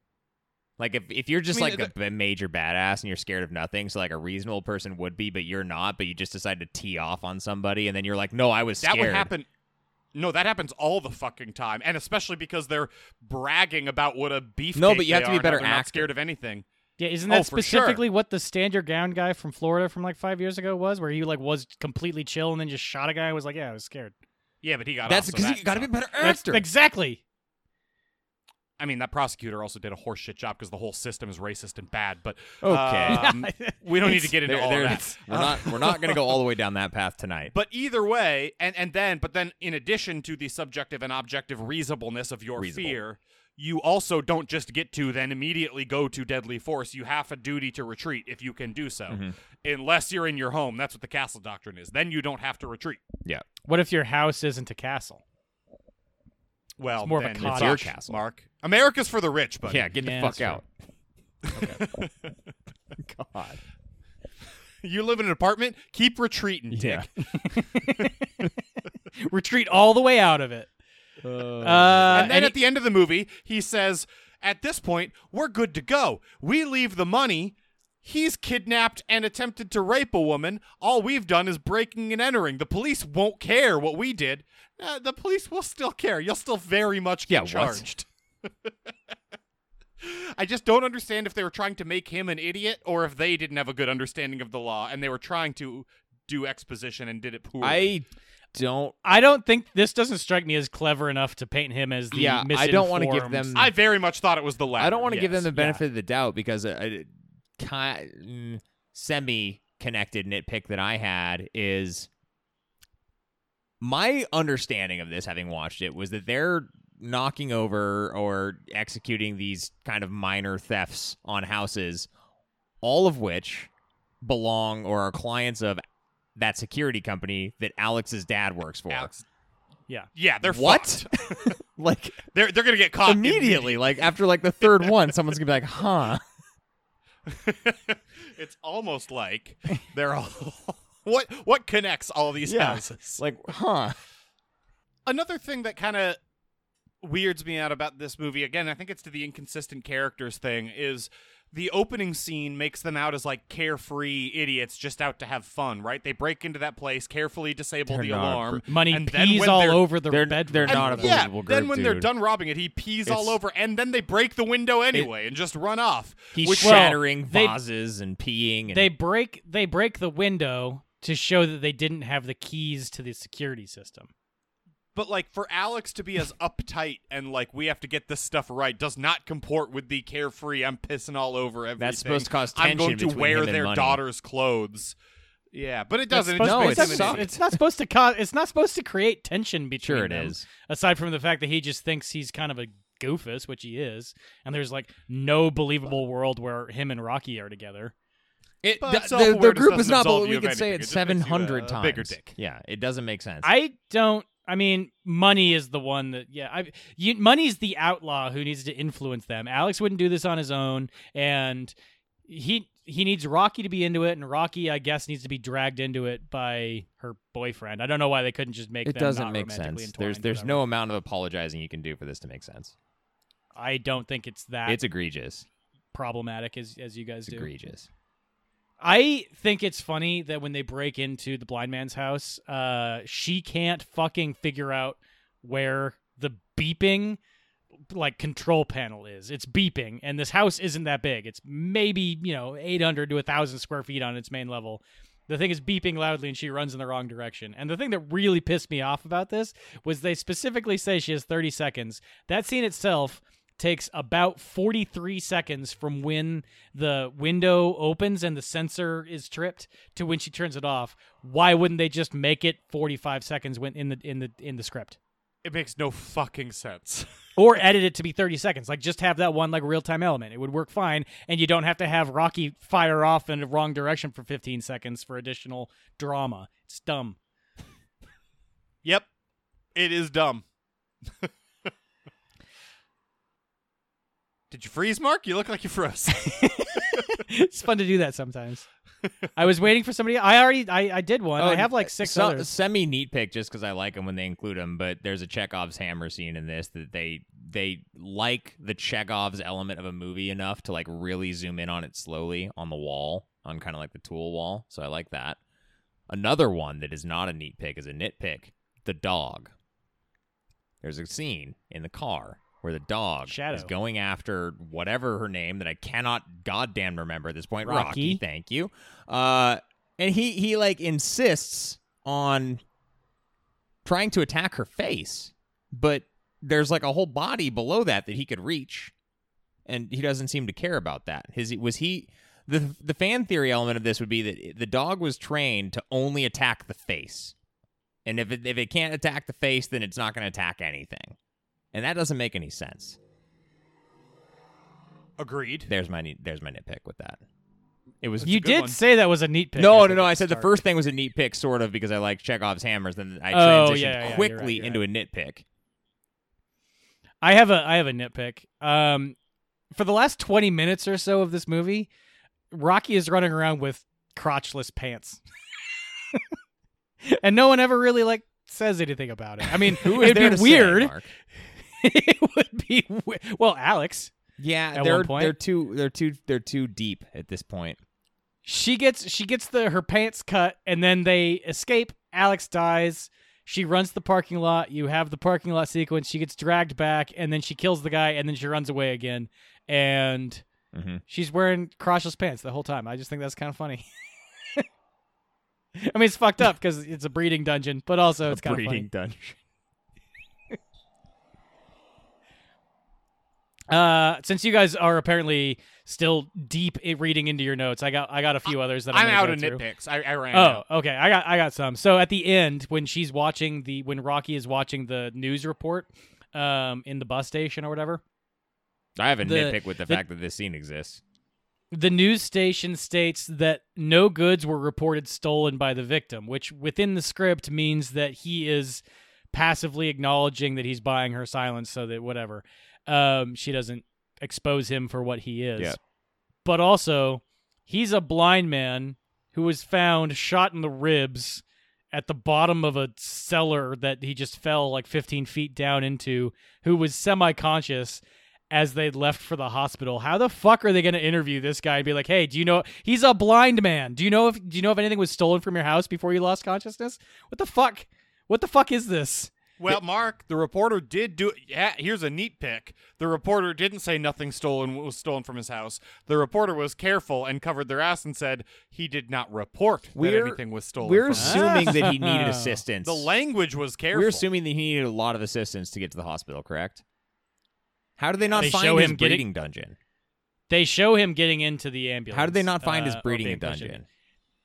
Like if, if you're just I mean, like a, a major badass and you're scared of nothing, so like a reasonable person would be, but you're not, but you just decide to tee off on somebody, and then you're like, no, I was That scared. would happen. No, that happens all the fucking time, and especially because they're bragging about what a beef. No, but you have to be a They're better not actor. scared of anything. Yeah, isn't Oh, that sure. specifically what the stand your ground guy from Florida from like five years ago was, where he like was completely chill and then just shot a guy and was like, "Yeah, I was scared." Yeah, but he got. That's off, so because that you got to be a sucked. better That's actor. exactly. I mean, that prosecutor also did a horseshit job because the whole system is racist and bad. But Okay. um, [LAUGHS] we don't need to get into There- all there- of that. We're not we're not going to go all the way down that path tonight. But either way, and and then, but then, in addition to the subjective and objective reasonableness of your Reasonable. fear, you also don't just get to then immediately go to deadly force. You have a duty to retreat if you can do so, Mm-hmm. unless you're in your home. That's what the castle doctrine is. Then you don't have to retreat. yeah. What if your house isn't a castle? Well, It's more of a cottage. fuck, Your castle. Mark. America's for the rich, but Yeah, get the Yeah, fuck that's out. [LAUGHS] God. you live in an apartment. Keep retreating. Yeah. Dick. [LAUGHS] Retreat all the way out of it. Uh, and then and at the end of the movie, he says, "At this point, we're good to go. We leave the money." He's kidnapped and attempted to rape a woman. All we've done is breaking and entering. The police won't care what we did. Uh, the police will still care. You'll still very much get what? charged. I just don't understand if they were trying to make him an idiot or if they didn't have a good understanding of the law and they were trying to do exposition and did it poorly. I don't I don't think this doesn't strike me as clever enough to paint him as the Yeah, I don't wanna give them- I very much thought it was the latter. I don't want to give them the benefit of the doubt because a, a ki- mm, semi-connected nitpick that I had is my understanding of this, having watched it, was that they're knocking over or executing these kind of minor thefts on houses, all of which belong or are clients of that security company that Alex's dad works for. Alex Yeah. Yeah, they're What? [LAUGHS] like [LAUGHS] they're they're gonna get caught immediately, like after like the third one, someone's gonna be like, "Huh." [LAUGHS] it's almost like they're all. what what connects all these Yeah. houses? Like, huh? Another thing that kind of weirds me out about this movie, again, I think it's to the inconsistent characters thing, is the opening scene makes them out as like carefree idiots just out to have fun, right? They break into that place, carefully disable They're the not. alarm. Money and then pees when all over the they're- bedroom. they're and not a yeah, believable then group, when they're done robbing it, he pees all over, and then they break the window anyway and just run off. He's Which- Well, shattering they- vases and peeing. And They break they break the window to show that they didn't have the keys to the security system. But like for Alex to be as uptight and like we have to get this stuff right does not comport with the carefree. I'm pissing all over everything. That's supposed to cause tension. I'm going to wear their money. daughter's clothes. Yeah, but it doesn't. It supposed just No, to- makes it him an it's, sucks. it's not supposed to cause. It's not supposed to create tension between Sure it them. is. Aside from the fact that he just thinks he's kind of a goofus, which he is, and there's like no believable world where him and Rocky are together. It, But the, the, the group is doesn't but we of could say it It just makes you 700 times. bigger dick. Yeah, it doesn't make sense. I don't. I mean, money is the one that. Yeah, I. You, money's the outlaw who needs to influence them. Alex wouldn't do this on his own, and he he needs Rocky to be into it, and Rocky, I guess, needs to be dragged into it by her boyfriend. I don't know why they couldn't just make it doesn't make sense. There's there's no amount of apologizing you can do for this to make sense. I don't think it's that It's egregious. problematic as as you guys It's do. egregious. I think it's funny that when they break into the blind man's house, uh, she can't fucking figure out where the beeping like control panel is. It's beeping, and this house isn't that big. It's maybe you know 800 to 1,000 square feet on its main level. The thing is beeping loudly, and she runs in the wrong direction. And the thing that really pissed me off about this was they specifically say she has 30 seconds. That scene itself takes about 43 seconds from when the window opens and the sensor is tripped to when she turns it off. Why wouldn't they just make it 45 seconds when in the in the in the script? It makes no fucking sense. [LAUGHS] Or edit it to be 30 seconds. Like just have that one like real-time element. It would work fine and you don't have to have Rocky fire off in the wrong direction for 15 seconds for additional drama. It's dumb. yep, it is dumb. [LAUGHS] Did you freeze, Mark? You look like you froze. [LAUGHS] it's fun to do that sometimes. I was waiting for somebody. I already I, I did one. I oh, have like six so, others. Semi neat pick just because I like them when they include them. But there's a Chekhov's hammer scene in this that they they like the Chekhov's element of a movie enough to like really zoom in on it slowly on the wall on kind of like the tool wall. So I like that. Another one that is not a neat pick is a nitpick. The dog. There's a scene in the car where the dog Shadow. is going after whatever her name that I cannot goddamn remember at this point. Rocky. thank you. Uh, and he he like insists on trying to attack her face, but there's like a whole body below that that he could reach, and he doesn't seem to care about that. His was he. The, the fan theory element of this would be that the dog was trained to only attack the face. And if it, if it can't attack the face, then it's not going to attack anything. And that doesn't make any sense. Agreed. There's my there's my nitpick with that. It was you did one. say that was a neat pick. no, no, no. I said the first thing was a neat pick, sort of, because I like Chekhov's hammers. Then I Oh, transitioned yeah, yeah, you're quickly right, you're into a nitpick. I have a I have a nitpick. Um, for the last twenty minutes or so of this movie, Rocky is running around with crotchless pants, [LAUGHS] and no one ever really like says anything about it. I mean, [LAUGHS] Who is it'd be to say, weird. Mark? [LAUGHS] it would be we- well, Alex. Yeah, At they're one point. they're too they're too they're too deep at this point. She gets she gets the her pants cut, and then they escape. Alex dies. She runs the parking lot. You have the parking lot sequence. She gets dragged back, and then she kills the guy, and then she runs away again. And Mhm. she's wearing crotchless pants the whole time. I just think that's kind of funny. [LAUGHS] I mean, it's fucked up because it's a breeding dungeon, but also it's kind of funny. breeding dungeon. Uh, since you guys are apparently still deep in reading into your notes, I got I got a few others that I'm, I'm out of through. nitpicks. I, I ran Oh, out. okay. I got I got some. So at the end, when she's watching the when Rocky is watching the news report, um, in the bus station or whatever, I have a The- nitpick with the, the- fact that this scene exists. the news station states that no goods were reported stolen by the victim, which within the script means that he is passively acknowledging that he's buying her silence so that whatever, um, she doesn't expose him for what he is. Yeah. But also, he's a blind man who was found shot in the ribs at the bottom of a cellar that he just fell like 15 feet down into, who was semi conscious as they left for the hospital. How the fuck are they going to interview this guy and be like, "Hey, do you know he's a blind man? Do you know if do you know if anything was stolen from your house before you lost consciousness? What the fuck? What the fuck is this?" Well, Mark, the reporter did do. Yeah, here's a neat pick. The reporter didn't say nothing stolen was stolen from his house. The reporter was careful and covered their ass and said he did not report that We're- anything was stolen. We're assuming that he needed [LAUGHS] assistance. The language was careful. We're assuming that he needed a lot of assistance to get to the hospital, correct? How did they not They find show his him getting- breeding dungeon? They show him getting into the ambulance. How did they not find his uh, or breeding dungeon?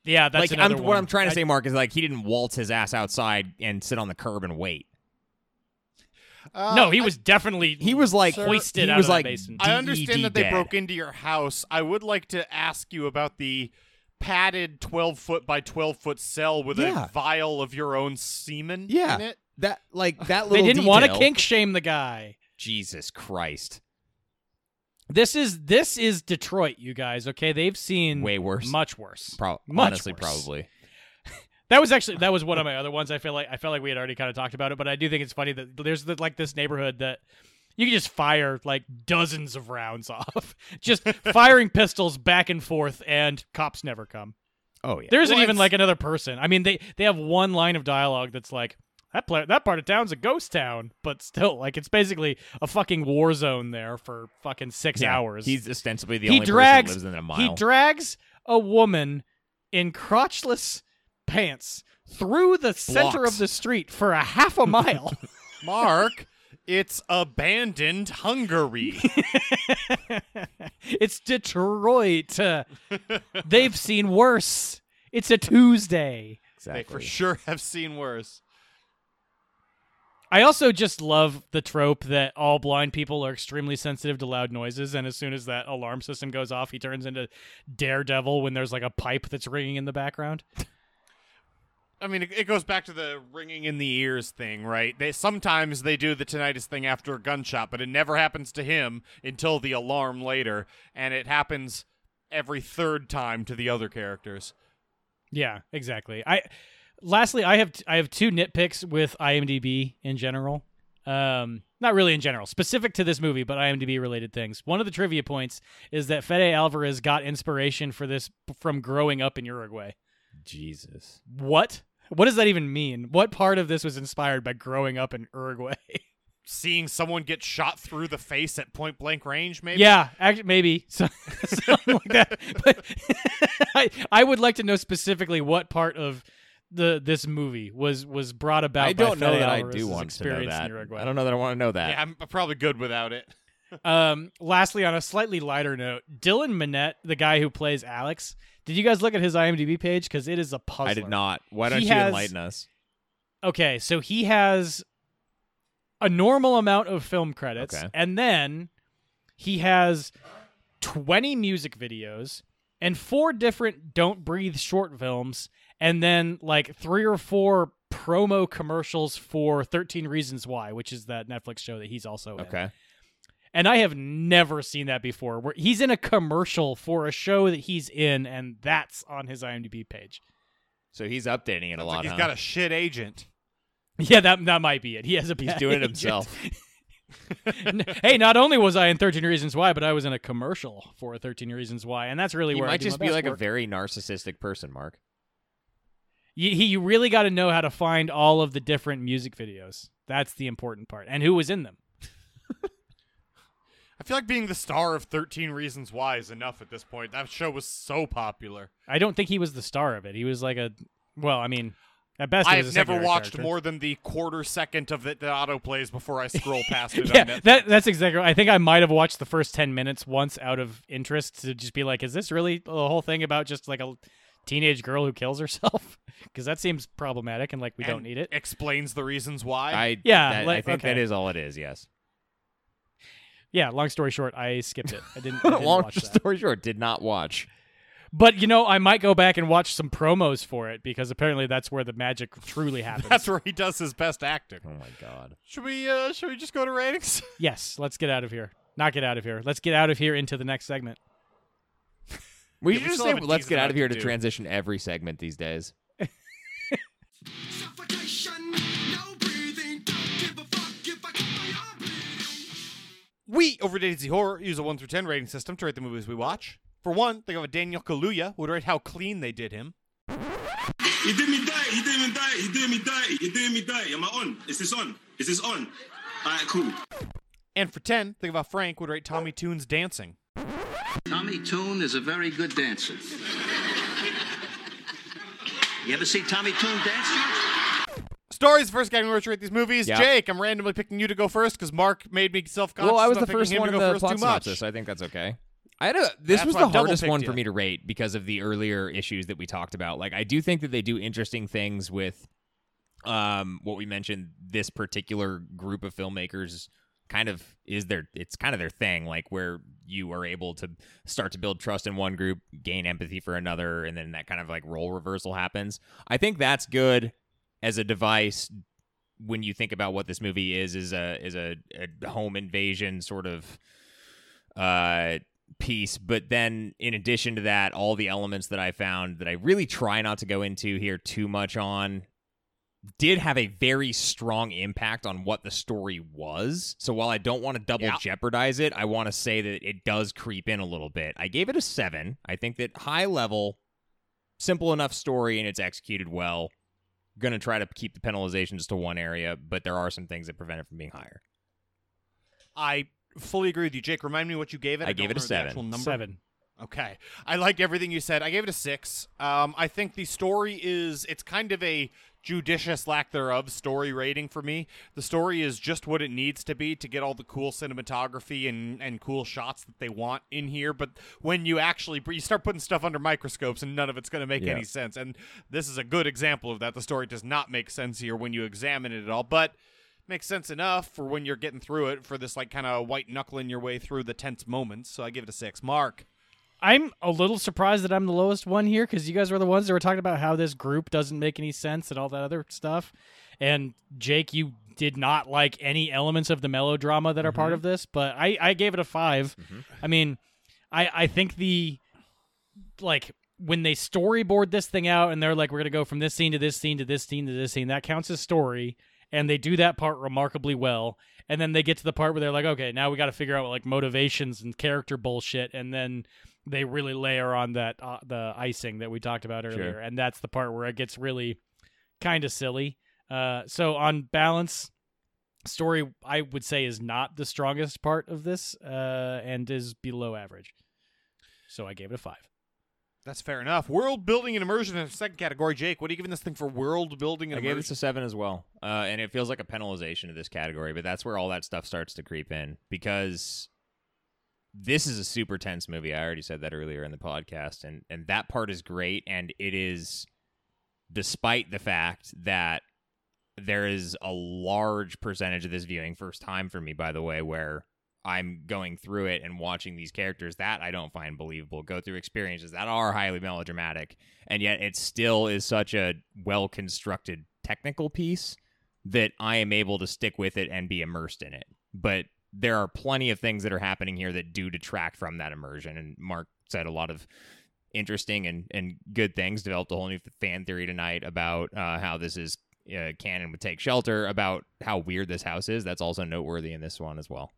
Yeah, that's like I'm, what. I'm trying to say, Mark, is like he didn't waltz his ass outside and sit on the curb and wait. Uh, no, he I- was definitely He was like hoisted he out was of that like basement. I understand DED that they dead. broke into your house. I would like to ask you about the padded 12 foot by 12 foot cell with Yeah. a vial of your own semen Yeah. in it. that like [LAUGHS] that they didn't want to kink shame the guy. Jesus Christ, This is this is Detroit, you guys. Okay, they've seen way worse. much worse. Pro- much honestly, worse. probably. That was actually that was one of my other ones. I feel like I felt like we had already kind of talked about it, but I do think it's funny that there's the, like this neighborhood that you can just fire like dozens of rounds [LAUGHS] off, just firing pistols back and forth, and cops never come. Oh yeah. There isn't Well, even it's- like another person. I mean, they they have one line of dialogue that's like that pla- that part of town's a ghost town, but still, like it's basically a fucking war zone there for fucking six Yeah, hours. He's ostensibly the he only drags person that lives in a mile. he drags a woman in crotchless pants through the center Blocks. of the street for a half a mile. [LAUGHS] Mark, it's abandoned Hungary. [LAUGHS] it's Detroit. Uh, [LAUGHS] they've seen worse. It's a Tuesday. they exactly. for sure have seen worse. I also just love the trope that all blind people are extremely sensitive to loud noises, and as soon as that alarm system goes off, he turns into Daredevil when there's like a pipe that's ringing in the background. I mean, it, goes back to the ringing in the ears thing, right? They sometimes they do the tinnitus thing after a gunshot, but it never happens to him until the alarm later, and it happens every third time to the other characters. Yeah, exactly. I lastly, I have I have two nitpicks with IMDb in general. Um, not really in general, specific to this movie, but IMDb related things. One of the trivia points is that Fede Alvarez got inspiration for this from growing up in Uruguay. Jesus. What? What does that even mean? What part of this was inspired by growing up in Uruguay? [LAUGHS] Seeing someone get shot through the face at point blank range, maybe. yeah, actually, maybe [LAUGHS] so, something like that. But [LAUGHS] I, I would like to know specifically what part of the this movie was was brought about. I don't know Fede that I do want to know experience that. In Uruguay. I don't know that I want to know that. Yeah, I'm probably good without it. Um, lastly, on a slightly lighter note, Dylan Minnette, the guy who plays Alex, did you guys look at his IMDb page? Because it is a puzzler. I did not. Why don't He you has- enlighten us? Okay, so he has a normal amount of film credits, Okay. and then he has 20 music videos and four different Don't Breathe short films, and then like three or four promo commercials for 13 Reasons Why, which is that Netflix show that he's also in. Okay. And I have never seen that before. Where he's in a commercial for a show that he's in, and that's on his IMDb page. So he's updating it a lot. like he's huh? got a shit agent. Yeah, that that might be it. He has a He's bad [LAUGHS] doing it himself. [LAUGHS] Hey, not only was I in 13 Reasons Why, but I was in a commercial for 13 Reasons Why, and that's really He where I might do just my be best like a very narcissistic person, Mark. You, he, you really got to know how to find all of the different music videos. That's the important part, and who was in them. I feel like being the star of 13 Reasons Why is enough at this point. That show was so popular. I don't think he was the star of it. He was like a, well, I mean, at best, I have never watched character. more than the quarter second of it that auto plays before I scroll [LAUGHS] past it. on yeah, Netflix. that that's exactly. Right. I think I might have watched the first ten minutes once out of interest to just be like, is this really the whole thing about just like a teenage girl who kills herself? [LAUGHS] Because that seems problematic and like we don't need it. Explains the reasons why. I Yeah, that- I think that okay. is all it is. Yes. Yeah. Long story short, I skipped it. I didn't. I [LAUGHS] didn't Long watch that. story short, did not watch. But you know, I might go back and watch some promos for it because apparently that's where the magic truly [LAUGHS] happens. That's where he does his best acting. Oh my god. Should we uh should we just go to ratings? [LAUGHS] yes. Let's get out of here. Not get out of here. Let's get out of here into the next segment. We Yeah, should we just say let's get out of here to to transition every segment these days. We over at AZ Horror use a one through ten rating system to rate the movies we watch. For one, think of a Daniel Kaluuya would rate how clean they did him. He did me dirty, He did me dirty, He did me dirty, He did me dirty. Am I on? Is this on? Is this on? Alright, cool. And for ten, think of how Frank would rate Tommy Tune's dancing. Tommy Tune is a very good dancer. You ever see Tommy Tune dance? George? Stories, first category to rate these movies. Jake, I'm randomly picking you to go first because Mark made me self-conscious. Well, I was the first one to go first too much. I think that's okay. I had a. This That's was the hardest one ya. for me to rate because of the earlier issues that we talked about. Like, I do think that they do interesting things with, um, what we mentioned. This particular group of filmmakers kind of is their. It's kind of their thing. Like where you are able to start to build trust in one group, gain empathy for another, and then that kind of like role reversal happens. I think that's good as a device when you think about what this movie is is a is a, a home invasion sort of uh piece. But then in addition to that all the elements that i found that i really try not to go into here too much on did have a very strong impact on what the story was. So while i don't want to double Yeah. jeopardize it i want to say that it does creep in a little bit. I gave it a seven. I think that high level simple enough story and it's executed well gonna try to keep the penalization just to one area, but there are some things that prevent it from being higher. I fully agree with you, Jake. Remind me what you gave it. I gave it a seven. Seven. Okay. I liked everything you said. I gave it a six. Um, I think the story is, it's kind of a judicious lack thereof story rating for me. The story is just what it needs to be to get all the cool cinematography and, and cool shots that they want in here. But when you actually, you start putting stuff under microscopes and none of it's going to make Yeah. any sense. And this is a good example of that. The story does not make sense here when you examine it at all. But makes sense enough for when you're getting through it for this like kind of white knuckling your way through the tense moments. So I give it a six. Mark. I'm a little surprised that I'm the lowest one here because you guys were the ones that were talking about how this group doesn't make any sense and all that other stuff. And Jake, you did not like any elements of the melodrama that are part mm-hmm. of this, but I, I gave it a 5 mm-hmm. I mean, I, I think the like when they storyboard this thing out and they're like, we're gonna go from this scene to this scene to this scene to this scene, that counts as story, and they do that part remarkably well. And then they get to the part where they're like, okay, now we got to figure out like motivations and character bullshit, and then they really layer on that uh, the icing that we talked about earlier, and that's the part where it gets really kind of silly. Uh, so on balance, story I would say is not the strongest part of this, uh, and is below average. So I gave it a five. That's fair enough. World building and immersion in the second category. Jake, what are you giving this thing for world building and I gave immersion? this a seven as well, uh, and it feels like a penalization of this category, but that's where all that stuff starts to creep in because this is a super tense movie. I already said that earlier in the podcast, and and that part is great, and it is, despite the fact that there is a large percentage of this viewing first time for me, by the way, where I'm going through it and watching these characters that I don't find believable go through experiences that are highly melodramatic, and yet it still is such a well constructed technical piece that I am able to stick with it and be immersed in it. But there are plenty of things that are happening here that do detract from that immersion. And Mark said a lot of interesting and, and good things. Developed a whole new fan theory tonight about uh, how this is uh, canon would take shelter, about how weird this house is. That's also noteworthy in this one as well.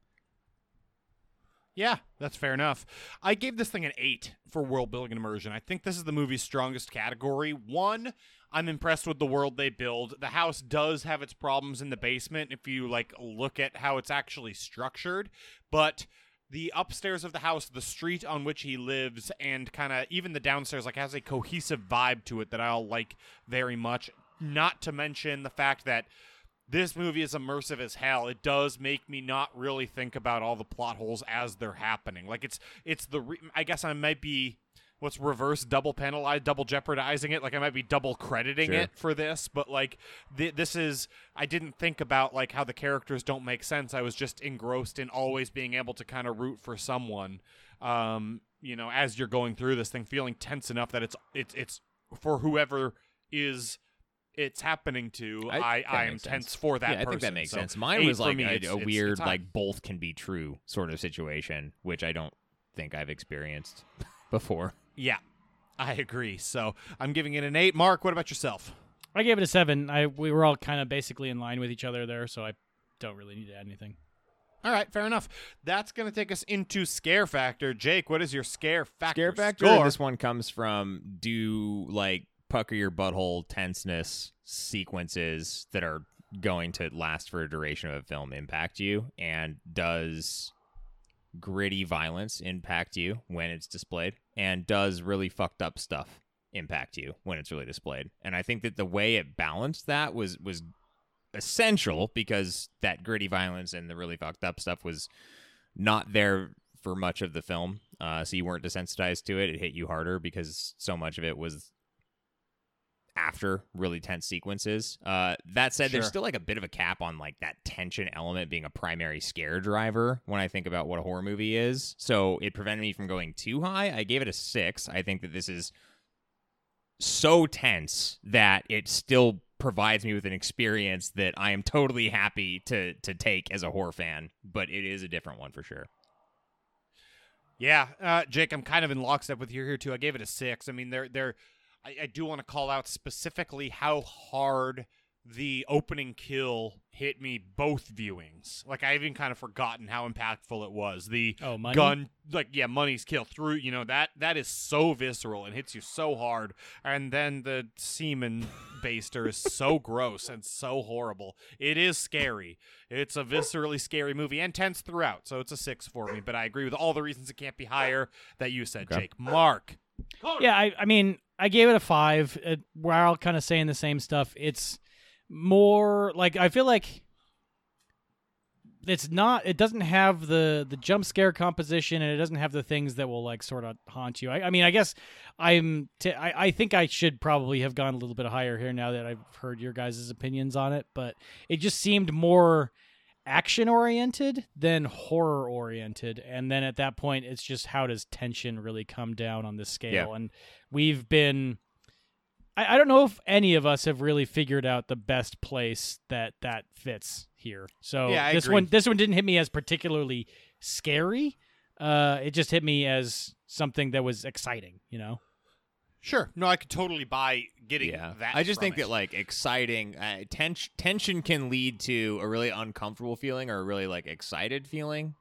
Yeah, that's fair enough. I gave this thing an eight for world building and immersion. I think this is the movie's strongest category. One, I'm impressed with the world they build. The house does have its problems in the basement if you like look at how it's actually structured, but the upstairs of the house, the street on which he lives, and kind of even the downstairs, like has a cohesive vibe to it that I'll like very much. Not to mention the fact that this movie is immersive as hell. It does make me not really think about all the plot holes as they're happening. Like it's it's the re- I guess I might be what's reverse double penalized, double jeopardizing it. Like I might be double crediting Sure. it for this, but like th- this is I didn't think about like how the characters don't make sense. I was just engrossed in always being able to kind of root for someone. Um, you know, as you're going through this thing, feeling tense enough that it's it's it's for whoever is it's happening to. I- I, I am makes tense for that. yeah, I think person. that makes So sense. Mine was like me, a, it's- a it's- weird, it's like both can be true sort of situation, which I don't think I've experienced [LAUGHS] before. Yeah, I agree. So I'm giving it an eight. Mark, what about yourself? I gave it a seven. I we were all kind of basically in line with each other there, so I don't really need to add anything. All right, fair enough. That's going to take us into scare factor. Jake, what is your scare factor? Scare factor. score? This one comes from do like pucker your butthole tenseness sequences that are going to last for a duration of a film impact you, and does gritty violence impact you when it's displayed, and does really fucked up stuff impact you when it's really displayed. And I think that the way it balanced that was was essential because that gritty violence and the really fucked up stuff was not there for much of the film. Uh, so you weren't desensitized to it. It hit you harder because so much of it was after really tense sequences. Uh, that said, there's still like a bit of a cap on like that tension element being a primary scare driver when I think about what a horror movie is. So it prevented me from going too high. I gave it a six. I think that this is so tense that it still provides me with an experience that I am totally happy to to take as a horror fan, but it is a different one for sure. Yeah, uh, Jake, I'm kind of in lockstep with you here too. I gave it a six. I mean, they're they're. I, I do want to call out specifically how hard the opening kill hit me both viewings. Like I even kind of forgotten how impactful it was. The Oh, money? gun, like yeah, money's kill through. You know that that is so visceral and hits you so hard. And then the semen baster is so [LAUGHS] gross and so horrible. It is scary. It's a viscerally scary movie and tense throughout. So it's a six for me. But I agree with all the reasons it can't be higher that you said, Okay. Jake. Mark. Yeah, I, I mean, I gave it a five. It, we're all kind of saying the same stuff. It's more like I feel like it's not. It doesn't have the the jump scare composition, and it doesn't have the things that will like sort of haunt you. I, I mean, I guess I'm. T- I I think I should probably have gone a little bit higher here now that I've heard your guys' opinions on it, but it just seemed more action oriented than horror oriented and then at that point it's just how does tension really come down on this scale? Yeah. and we've been I, I don't know if any of us have really figured out the best place that that fits here. So Yeah, this agree. one this one didn't hit me as particularly scary. Uh it just hit me as something that was exciting you know Sure. No, I could totally buy getting Yeah, that. I just think it. that like exciting uh, tension tension can lead to a really uncomfortable feeling or a really like excited feeling.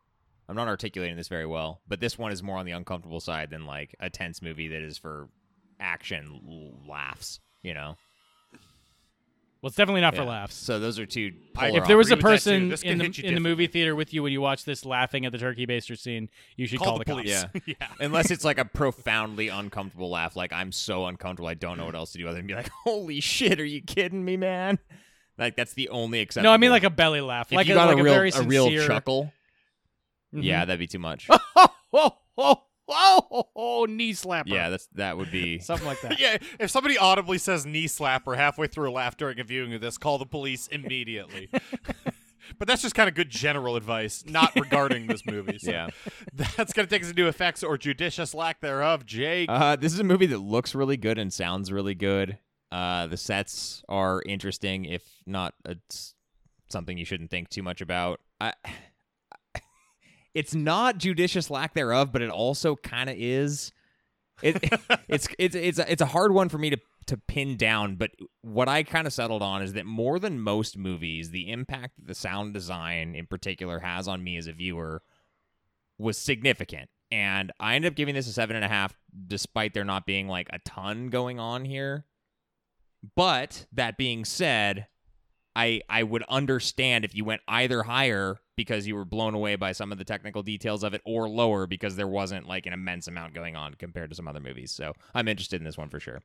I'm not articulating this very well, but this one is more on the uncomfortable side than like a tense movie that is for action l- laughs. You know, well it's definitely not for laughs So those are two. Polar if there was a agree with that, too. person in the in the movie theater with you when you watch this laughing at the turkey baster scene, you should call, call, the, the, cops. police. [LAUGHS] Yeah. yeah. [LAUGHS] Unless it's like a profoundly uncomfortable laugh, like I'm so uncomfortable, I don't know what else to do other than be like, [LAUGHS] "Holy shit, are you kidding me, man?" Like that's the only exception. No, I mean like a belly laugh, if like you a, got like a real very a real sincere- chuckle, Mhm. yeah, that'd be too much. oh, oh, oh, oh, [LAUGHS] oh, knee slapper. yeah, that's that would be. [LAUGHS] something like that. [LAUGHS] Yeah, if somebody audibly says knee slapper halfway through a laugh during a viewing of this, call the police immediately. but that's just kind of good general advice, not regarding this movie. So Yeah. That's going to take us into effects or judicious lack thereof. Jake. Uh, this is a movie that looks really good and sounds really good. Uh, the sets are interesting, if not it's something you shouldn't think too much about. I, it's not judicious lack thereof, but it also kind of is. It, [LAUGHS] it's it's it's a, it's a hard one for me to to pin down, but what I kind of settled on is that more than most movies, the impact that the sound design in particular has on me as a viewer was significant. And I ended up giving this a seven and a half, despite there not being like a ton going on here. But that being said, I I would understand if you went either higher because you were blown away by some of the technical details of it, or lower because there wasn't like an immense amount going on compared to some other movies. So I'm interested in this one for sure.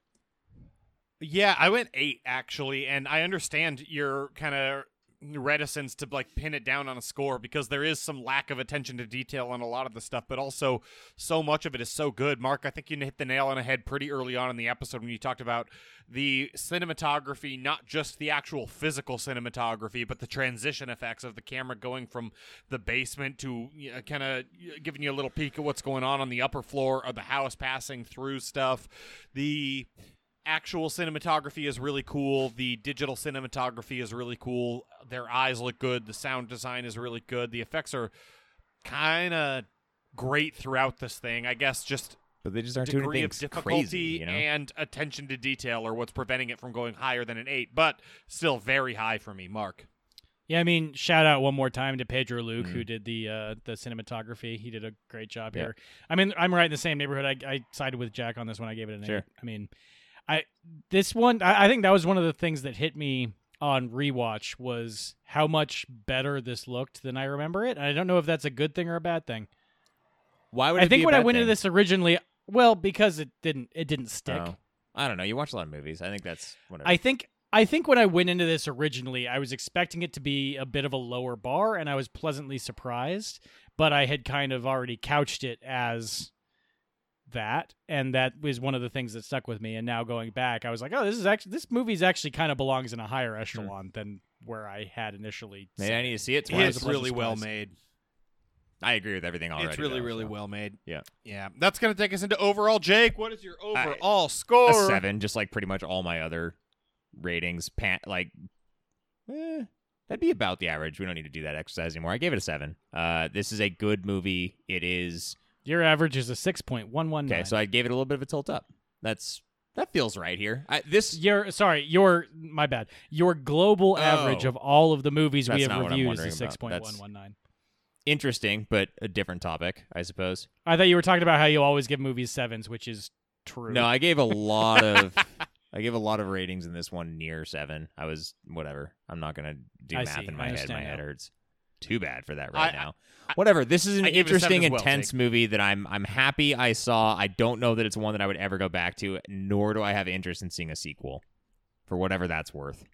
Yeah, I went eight actually, and I understand your kind of reticence to like pin it down on a score because there is some lack of attention to detail on a lot of the stuff, but also so much of it is so good. Mark, I think you hit the nail on the head pretty early on in the episode when you talked about the cinematography, not just the actual physical cinematography, but the transition effects of the camera going from the basement to you know, kind of giving you a little peek at what's going on on the upper floor of the house, passing through stuff. The actual cinematography is really cool. The digital cinematography is really cool. Their eyes look good. The sound design is really good. The effects are kind of great throughout this thing. I guess just But they just aren't doing degree of difficulty crazy, you know? and attention to detail are what's preventing it from going higher than an 8, but still very high for me, Mark. Yeah, I mean, shout out one more time to Pedro Luque Mm-hmm. who did the uh, the cinematography. He did a great job Yeah. here. I mean, I'm right in the same neighborhood. I, I sided with Jack on this one. I gave it an Sure. eight. I mean, I this one I, I think that was one of the things that hit me on rewatch was how much better this looked than I remember it. And I don't know if that's a good thing or a bad thing. Why would I think when I went into this originally, well, because it didn't it didn't stick. Oh. I don't know. You watch a lot of movies. I think that's whatever. I think I think when I went into this originally, I was expecting it to be a bit of a lower bar, and I was pleasantly surprised. But I had kind of already couched it as that, and that was one of the things that stuck with me. And now going back, I was like, oh, this is actually this movie's actually kind of belongs in a higher echelon than where I had initially. Maybe set I need to see it twice. It's really well made. I agree with everything already. It's really, though, really so. well made. Yeah. Yeah. That's going to take us into overall. Jake, what is your I- overall score? A seven, just like pretty much all my other ratings. Pan- like, eh, that'd be about the average. We don't need to do that exercise anymore. I gave it a seven. Uh, this is a good movie. It is Your average is a six point one one nine. okay. So I gave it a little bit of a tilt up. That's that feels right here. I, this your sorry, your my bad. Your global oh. average Oh. of all of the movies we have not what I'm reviewed is six point one one nine. interesting, but a different topic, I suppose. I thought you were talking about how you always give movies sevens, which is true. No, I gave a lot of [LAUGHS] I gave a lot of ratings in this one near seven. I was whatever. I'm not gonna do I math see. in my head. My head hurts. Too bad for that I- right now. Whatever. This is an I gave it a seven interesting, well, intense Jake. movie that I'm I'm happy I saw. I don't know that it's one that I would ever go back to, nor do I have interest in seeing a sequel, for whatever that's worth.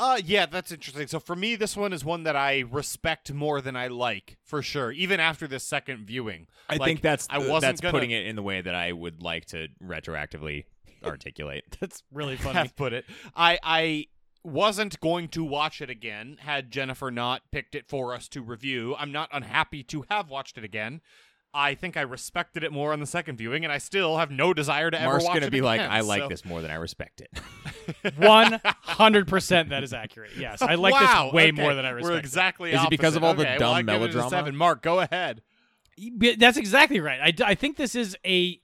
Uh yeah, that's interesting. So for me, this one is one that I respect more than I like, for sure. Even after this second viewing, I Like, think that's I wasn't that's gonna putting it in the way that I would like to retroactively articulate. [LAUGHS] That's really [LAUGHS] funny. have put it. I I wasn't going to watch it again had Jennifer not picked it for us to review. I'm not unhappy to have watched it again. I think I respected it more on the second viewing, and I still have no desire to ever Mark's watch gonna it be like, I like so- this more than I respect it. [LAUGHS] [LAUGHS] One hundred percent. That is accurate. Yes, I like wow, this way okay. more than I respect. We're it. exactly. Is it because of all the Okay, well, dumb I give it a melodrama? seven. Mark, go ahead. That's exactly right. I, d- I think this is a.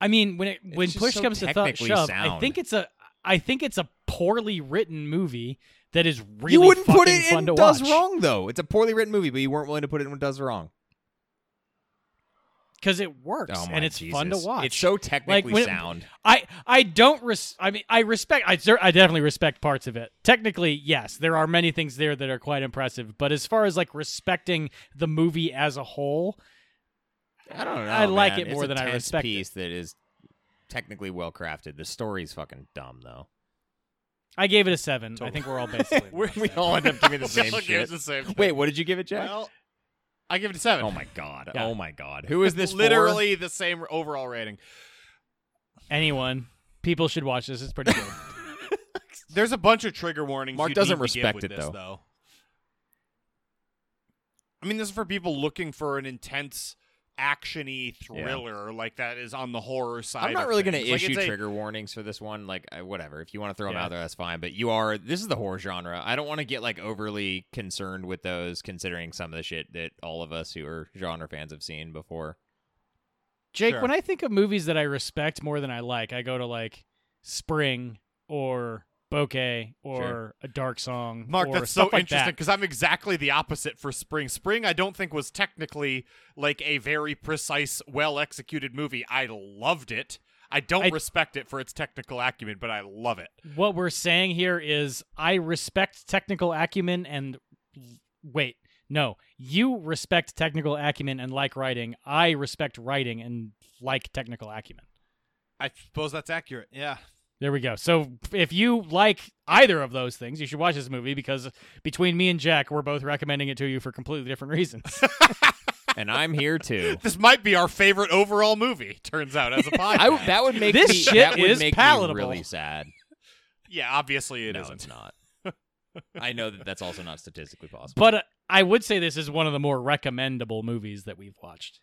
I mean, when it when push so comes to th- technically shove, I think it's a. I think it's a poorly written movie that is really you wouldn't put it in Does watch. Wrong though. It's a poorly written movie, but you weren't willing to put it in what Does Wrong. because it works Oh and it's fun to watch. It's so technically it- sound. I I don't res- I mean I respect I I definitely respect parts of it. Technically, yes, there are many things there that are quite impressive, but as far as like respecting the movie as a whole, I don't know. I like man. it more it's than I respect it. piece that is technically well crafted. The story's fucking dumb though. I gave it a 7. I think we're all [LAUGHS] basically we we all end up giving the [LAUGHS] same shit. it the same. Wait, what did you give it, Jack? Well, I give it a seven. oh my god. Yeah. Oh my god. Who is this? [LAUGHS] for? Literally the same overall rating. anyone people should watch this. It's pretty good. There's a bunch of trigger warnings. Mark doesn't need to give respect with it, this, though. I mean, this is for people looking for an intense, actiony thriller like that is on the horror side. I'm not of really going to things. Like, issue it's a- trigger warnings for this one. Like, uh, whatever. If you want to throw them Yeah. out there, that's fine. But you are. This is the horror genre. I don't want to get like overly concerned with those, considering some of the shit that all of us who are genre fans have seen before. Jake, Sure. when I think of movies that I respect more than I like, I go to like Spring or Bouquet or Sure. A Dark Song. Mark, that's so like interesting that. because I'm exactly the opposite for Spring. Spring, I don't think was technically like a very precise, well executed movie. I loved it. I don't I- respect it for its technical acumen, but I love it. What we're saying here is I respect technical acumen and wait, no, you respect technical acumen and like writing. I respect writing and like technical acumen. I suppose that's accurate. Yeah. There we go. So if you like either of those things, you should watch this movie because between me and Jack, we're both recommending it to you for completely different reasons. [LAUGHS] and I'm here too. [LAUGHS] This might be our favorite overall movie. Turns out as a [LAUGHS] podcast. I w- that would make This me, shit that would is make palatable. really sad. yeah, obviously it no, not it's not. I know that that's also not statistically possible. but uh, I would say this is one of the more recommendable movies that we've watched.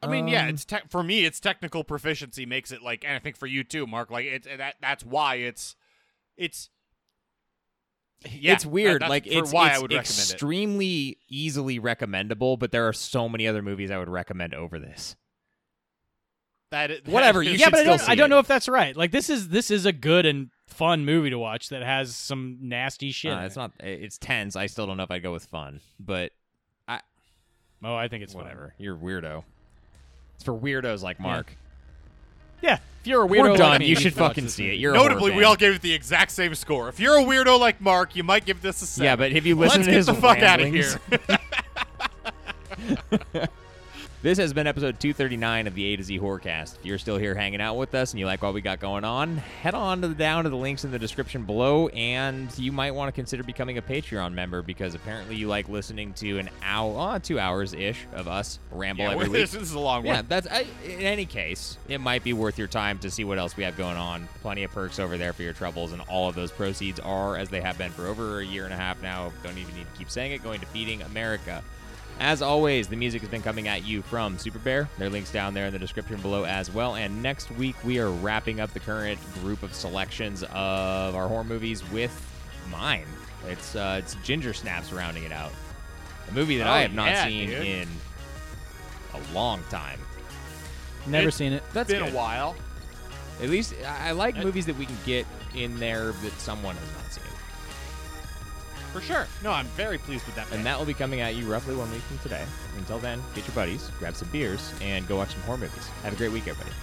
I mean, yeah, Um, it's te- for me. It's technical proficiency makes it like, and I think for you too, Mark. Like, it's that that's why it's it's. Yeah, it's weird. like it's, why it's I would recommend it. extremely easily recommendable, but there are so many other movies I would recommend over this. That [LAUGHS] Whatever, you is- yeah, but I don't, I don't know if that's right. Like this is this is a good and fun movie to watch that has some nasty shit. Uh, it's it. not. It's tense. I still don't know if I'd go with fun, but I. Oh, I think it's fun. whatever. You're a weirdo. It's for weirdos like Mark. Yeah, if you're a weirdo, We're like done. me, you should should watch fucking this see movie. it. You're a horror Notably, we fan. all gave it the exact same score. If you're a weirdo like Mark, you might give this a seven. Yeah, but if you listen Let's listen to get his the fuck out of ramblings- here. [LAUGHS] [LAUGHS] This has been episode 239 of the A to Z Horrorcast. If you're still here hanging out with us and you like what we got going on, head on to the, down to the links in the description below, and you might want to consider becoming a Patreon member because apparently you like listening to an hour, uh, two hours ish of us ramble yeah, every [LAUGHS] week. this is a long one. Yeah, that's I, in any case, it might be worth your time to see what else we have going on. Plenty of perks over there for your troubles, and all of those proceeds are, as they have been for over a year and a half now. Don't even need to keep saying it. Going to feeding America. As always, the music has been coming at you from Superbare. Their links down there in the description below as well. And next week we are wrapping up the current group of selections of our horror movies with mine. It's uh, it's Ginger Snaps rounding it out. A movie that Oh, I have not yeah, seen dude. in a long time. Never It's seen it. That's been good. a while. At least I I like movies that we can get in there that someone has not seen. For sure. No, I'm very pleased with that. And that will be coming at you roughly one week from today. Until then, get your buddies, grab some beers, and go watch some horror movies. Have a great week, everybody.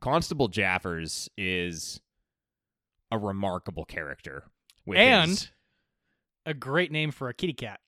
Constable Jaffers is a remarkable character. With And his- a great name for a kitty cat.